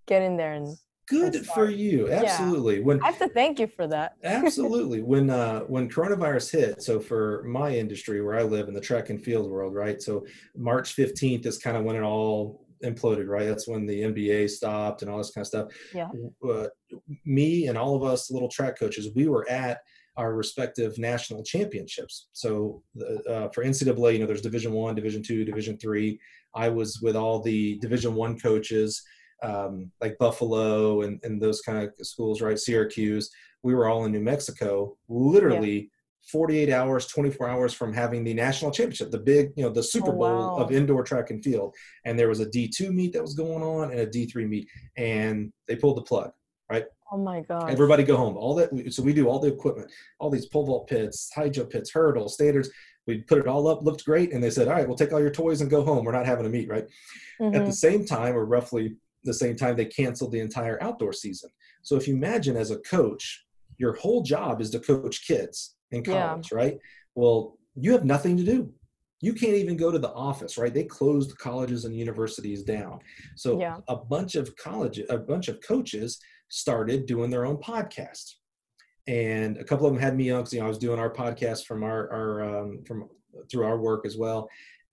get in there, and Good That's for you. Absolutely. When I have to thank you for that. [LAUGHS] absolutely when uh when coronavirus hit so for my industry where i live in the track and field world right so march 15th is kind of when it all imploded right that's when the nba stopped and all this kind of stuff Yeah. uh, me and all of us little track coaches we were at our respective national championships. So uh, for NCAA, you know, there's Division One, Division Two, Division Three. I was with all the Division One coaches, um, like Buffalo and, and those kind of schools, right? Syracuse. We were all in New Mexico, literally. Yeah 48 hours 24 hours from having the national championship the big you know the super oh, bowl wow. of indoor track and field. And there was a d2 meet that was going on and a d3 meet and they pulled the plug right? Oh my god everybody go home. All that so we do all the equipment all these pole vault pits high jump pits hurdles standards we put it all up looked great and they said all right we'll take all your toys and go home. We're not having a meet right? Mm-hmm. at the same time or roughly the same time they canceled the entire outdoor season. So if you imagine as a coach your whole job is to coach kids in college, yeah. right? Well, you have nothing to do. You can't even go to the office, right? They closed colleges and universities down. So yeah. a bunch of college, a bunch of coaches started doing their own podcast. And a couple of them had me on because you know I was doing our podcast from our, our um, from through our work as well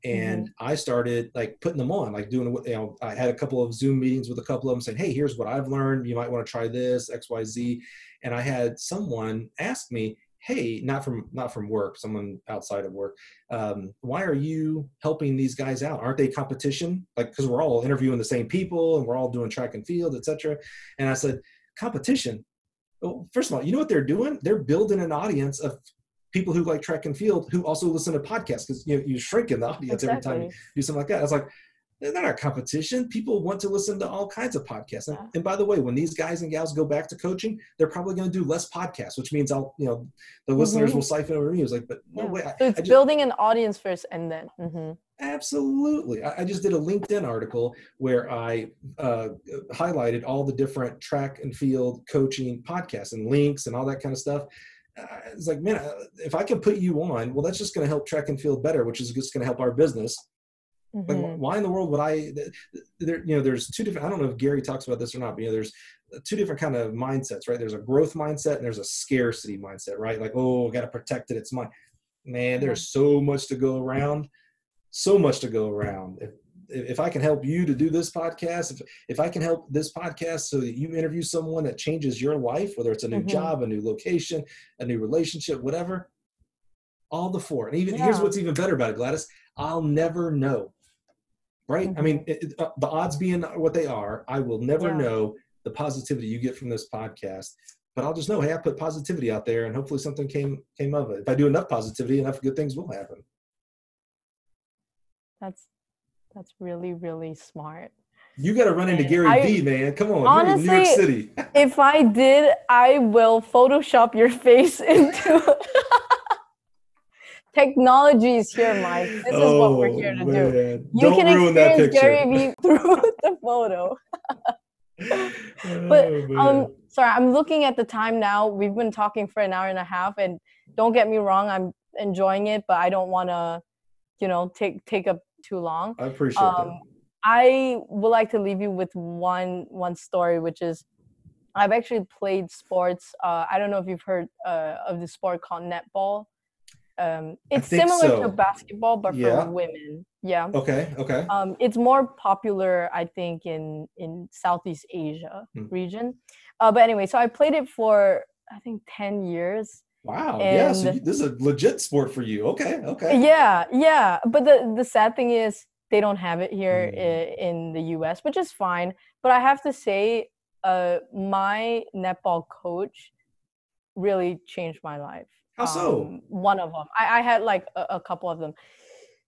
and mm-hmm. I started like putting them on, like doing, you know, I had a couple of Zoom meetings with a couple of them saying, Hey, here's what I've learned. You might want to try this X, Y, Z. And I had someone ask me, hey not from not from work someone outside of work um, why are you helping these guys out? Aren't they competition? Like because we're all interviewing the same people and we're all doing track and field etc and i said competition? Well, first of all you know what they're doing? They're building an audience of people who like track and field who also listen to podcasts because you know you shrink in the audience exactly. every time you do something like that. I was like they're not our competition. People want to listen to all kinds of podcasts. And, and, by the way, when these guys and gals go back to coaching, they're probably going to do less podcasts, which means I'll, you know, the mm-hmm. listeners will siphon over me. It's like, but no yeah. way. I, so it's just, building an audience first and then. Mm-hmm. Absolutely. I, I, just did a LinkedIn article where I uh, highlighted all the different track and field coaching podcasts and links and all that kind of stuff. Uh, it's like, man, uh, if I can put you on, well, that's just going to help track and field better, which is just going to help our business Mm-hmm. Like, why in the world would I? There, you know, there's two different. I don't know if Gary talks about this or not. But, you know, there's two different kind of mindsets, right? There's a growth mindset and there's a scarcity mindset, right? Like, oh, I got to protect it. It's mine. Man, there's so much to go around. So much to go around. If, if I can help you to do this podcast, if, if I can help this podcast so that you interview someone that changes your life, whether it's a new mm-hmm. job, a new location, a new relationship, whatever, all the four. And even yeah. here's what's even better about it, Gladys. I'll never know right? Mm-hmm. I mean, it, uh, the odds being what they are, I will never yeah. know the positivity you get from this podcast. But I'll just know, hey, I put positivity out there, and hopefully something came came of it. If I do enough positivity, enough good things will happen. That's that's really really smart. You got to run into Gary I, Vee, man. Come on, honestly, New York City. [LAUGHS] if I did, I will Photoshop your face [LAUGHS] into Technology is here, Mike. This is oh, what we're here to oh, man. do. You Don't can experience Gary Vee [LAUGHS] through the photo. [LAUGHS] but oh, um sorry, I'm looking at the time now. We've been talking for an hour and a half and don't get me wrong, I'm enjoying it, but I don't want to, you know, take take up too long. I appreciate um, that. I would like to leave you with one one story, which is I've actually played sports. Uh, I don't know if you've heard uh, of the sport called netball. Um, it's similar so. to basketball, but yeah. for women. Yeah. Okay. Okay. Um, it's more popular, I think, in in Southeast Asia hmm. region. Uh, but anyway, so I played it for I think ten years. Wow. And yeah. So you, this is a legit sport for you. Okay. Okay. Yeah. Yeah. But the the sad thing is they don't have it here mm. in, in the U.S., which is fine. But I have to say, uh, my netball coach really changed my life. How so? Um, one of them. I, I had like a, a couple of them.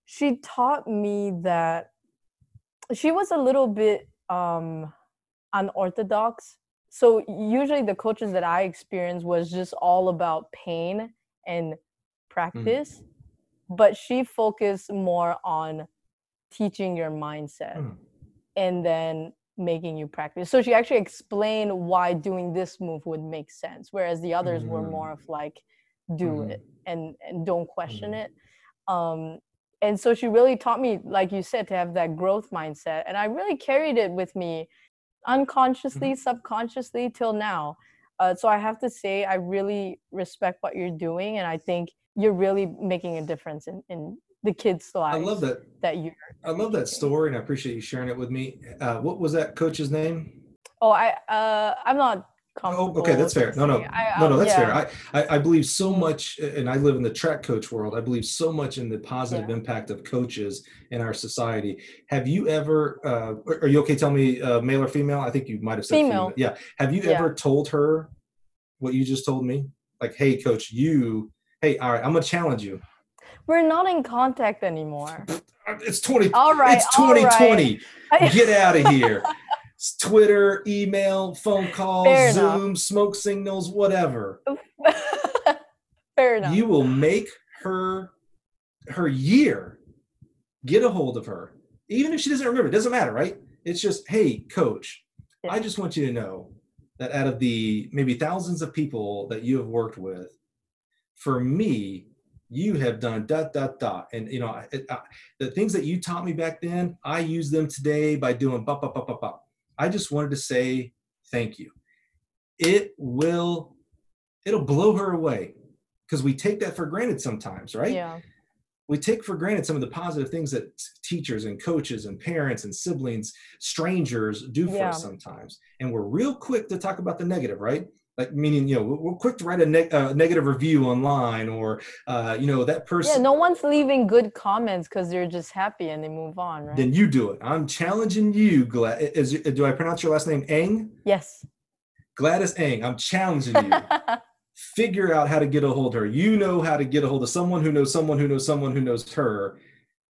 She taught me that she was a little bit um, unorthodox. So usually the coaches that I experienced was just all about pain and mm. practice, mm. but she focused more on teaching your mindset mm. and then making you practice. So she actually explained why doing this move would make sense, whereas the others mm. were more of like do mm-hmm. it and and don't question mm-hmm. it um and so she really taught me like you said to have that growth mindset and i really carried it with me unconsciously mm-hmm. subconsciously till now uh, so i have to say i really respect what you're doing and i think you're really making a difference in, in the kids' lives. I love that. That you. I love that story, and I appreciate you sharing it with me. Uh, what was that coach's name? Oh, I uh, I'm not Oh, okay, that's fair. No, no, comfortable to say. I- no, no, that's yeah. fair. I, I, I believe so much, and I live in the track coach world. I believe so much in the positive impact of coaches in our society. Have you ever? Uh, are- you okay? Tell me, uh, male or female? I think you might have said Female. Yeah. Have you Yeah. ever told her what you just told me? Like, hey, coach, you. Hey, all right, I'm gonna challenge you. We're not in contact anymore. It's 20. All right. it's all right. 2020. Get out of here. [LAUGHS] Twitter, email, phone calls, Fair enough. Zoom, smoke signals, whatever. [LAUGHS] Fair enough. you will make her her year get a hold of her even if she doesn't remember it doesn't matter right it's just hey coach i just want you to know that out of the maybe thousands of people that you have worked with for me you have done dot dot dot and you know I, I, the things that you taught me back then i use them today by doing bop, bop, bop, bop, bop. I just wanted to say thank you it will it'll blow her away because we take that for granted sometimes right Yeah. we take for granted some of the positive things that teachers and coaches and parents and siblings strangers do for Yeah. us sometimes and we're real quick to talk about the negative right like meaning you know we're, quick to write a neg- uh, negative review online or uh, you know that person Yeah. No one's leaving good comments because they're just happy and they move on, right? then you do it i'm challenging you Gladys do i pronounce your last name eng yes. gladys eng i'm challenging you [LAUGHS] figure out how to get a hold of her. You know how to get a hold of someone who knows someone who knows someone who knows her.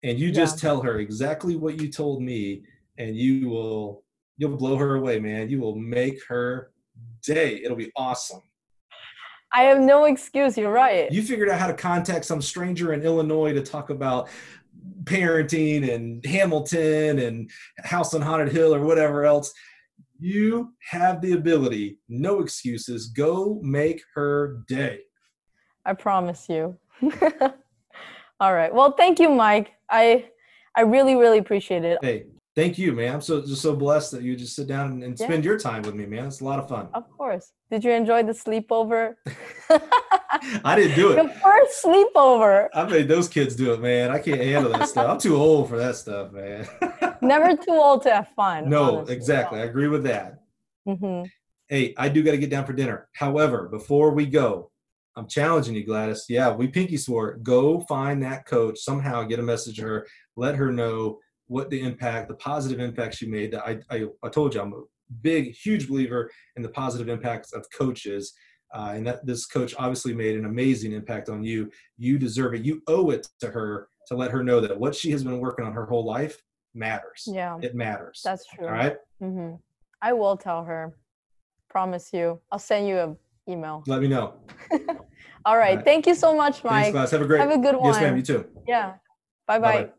And you just tell her exactly what you told me, and you will you'll blow her away, man. You will make her day. It'll be awesome. I have no excuse. You're right. You figured out how to contact some stranger in Illinois to talk about parenting and Hamilton and House on Haunted Hill or whatever else. You have the ability, no excuses. Go make her day. I promise you. [LAUGHS] All right. Well, thank you, Mike. I I really, really appreciate it. Hey, thank you, man. I'm so just so blessed that you just sit down and, and Yeah. spend your time with me, man. It's a lot of fun. Of course. Did you enjoy the sleepover? [LAUGHS] I didn't do it. the first sleepover. I made those kids do it, man. I can't handle that stuff. I'm too old for that stuff, man. [LAUGHS] Never too old to have fun. no, honestly. exactly. I agree with that. Mhm. Hey, I do got to get down for dinner. However, before we go, I'm challenging you, Gladys. Yeah, we pinky swore. Go find that coach somehow. Get a message to her. Let her know what the impact, the positive impact you made. I, I, I told you, I'm a big, huge believer in the positive impacts of coaches. Uh, and that this coach obviously made an amazing impact on you. You deserve it. You owe it to her to let her know that what she has been working on her whole life matters. Yeah, It matters. that's true. All right. mm-hmm. I will tell her. Promise you. I'll send you an email. Let me know. [LAUGHS] All right. right. Thank you so much, Thanks, Mike. Gladys. Have a great. Have a good one. Yes, ma'am. You too. Yeah. Bye bye. Bye-bye.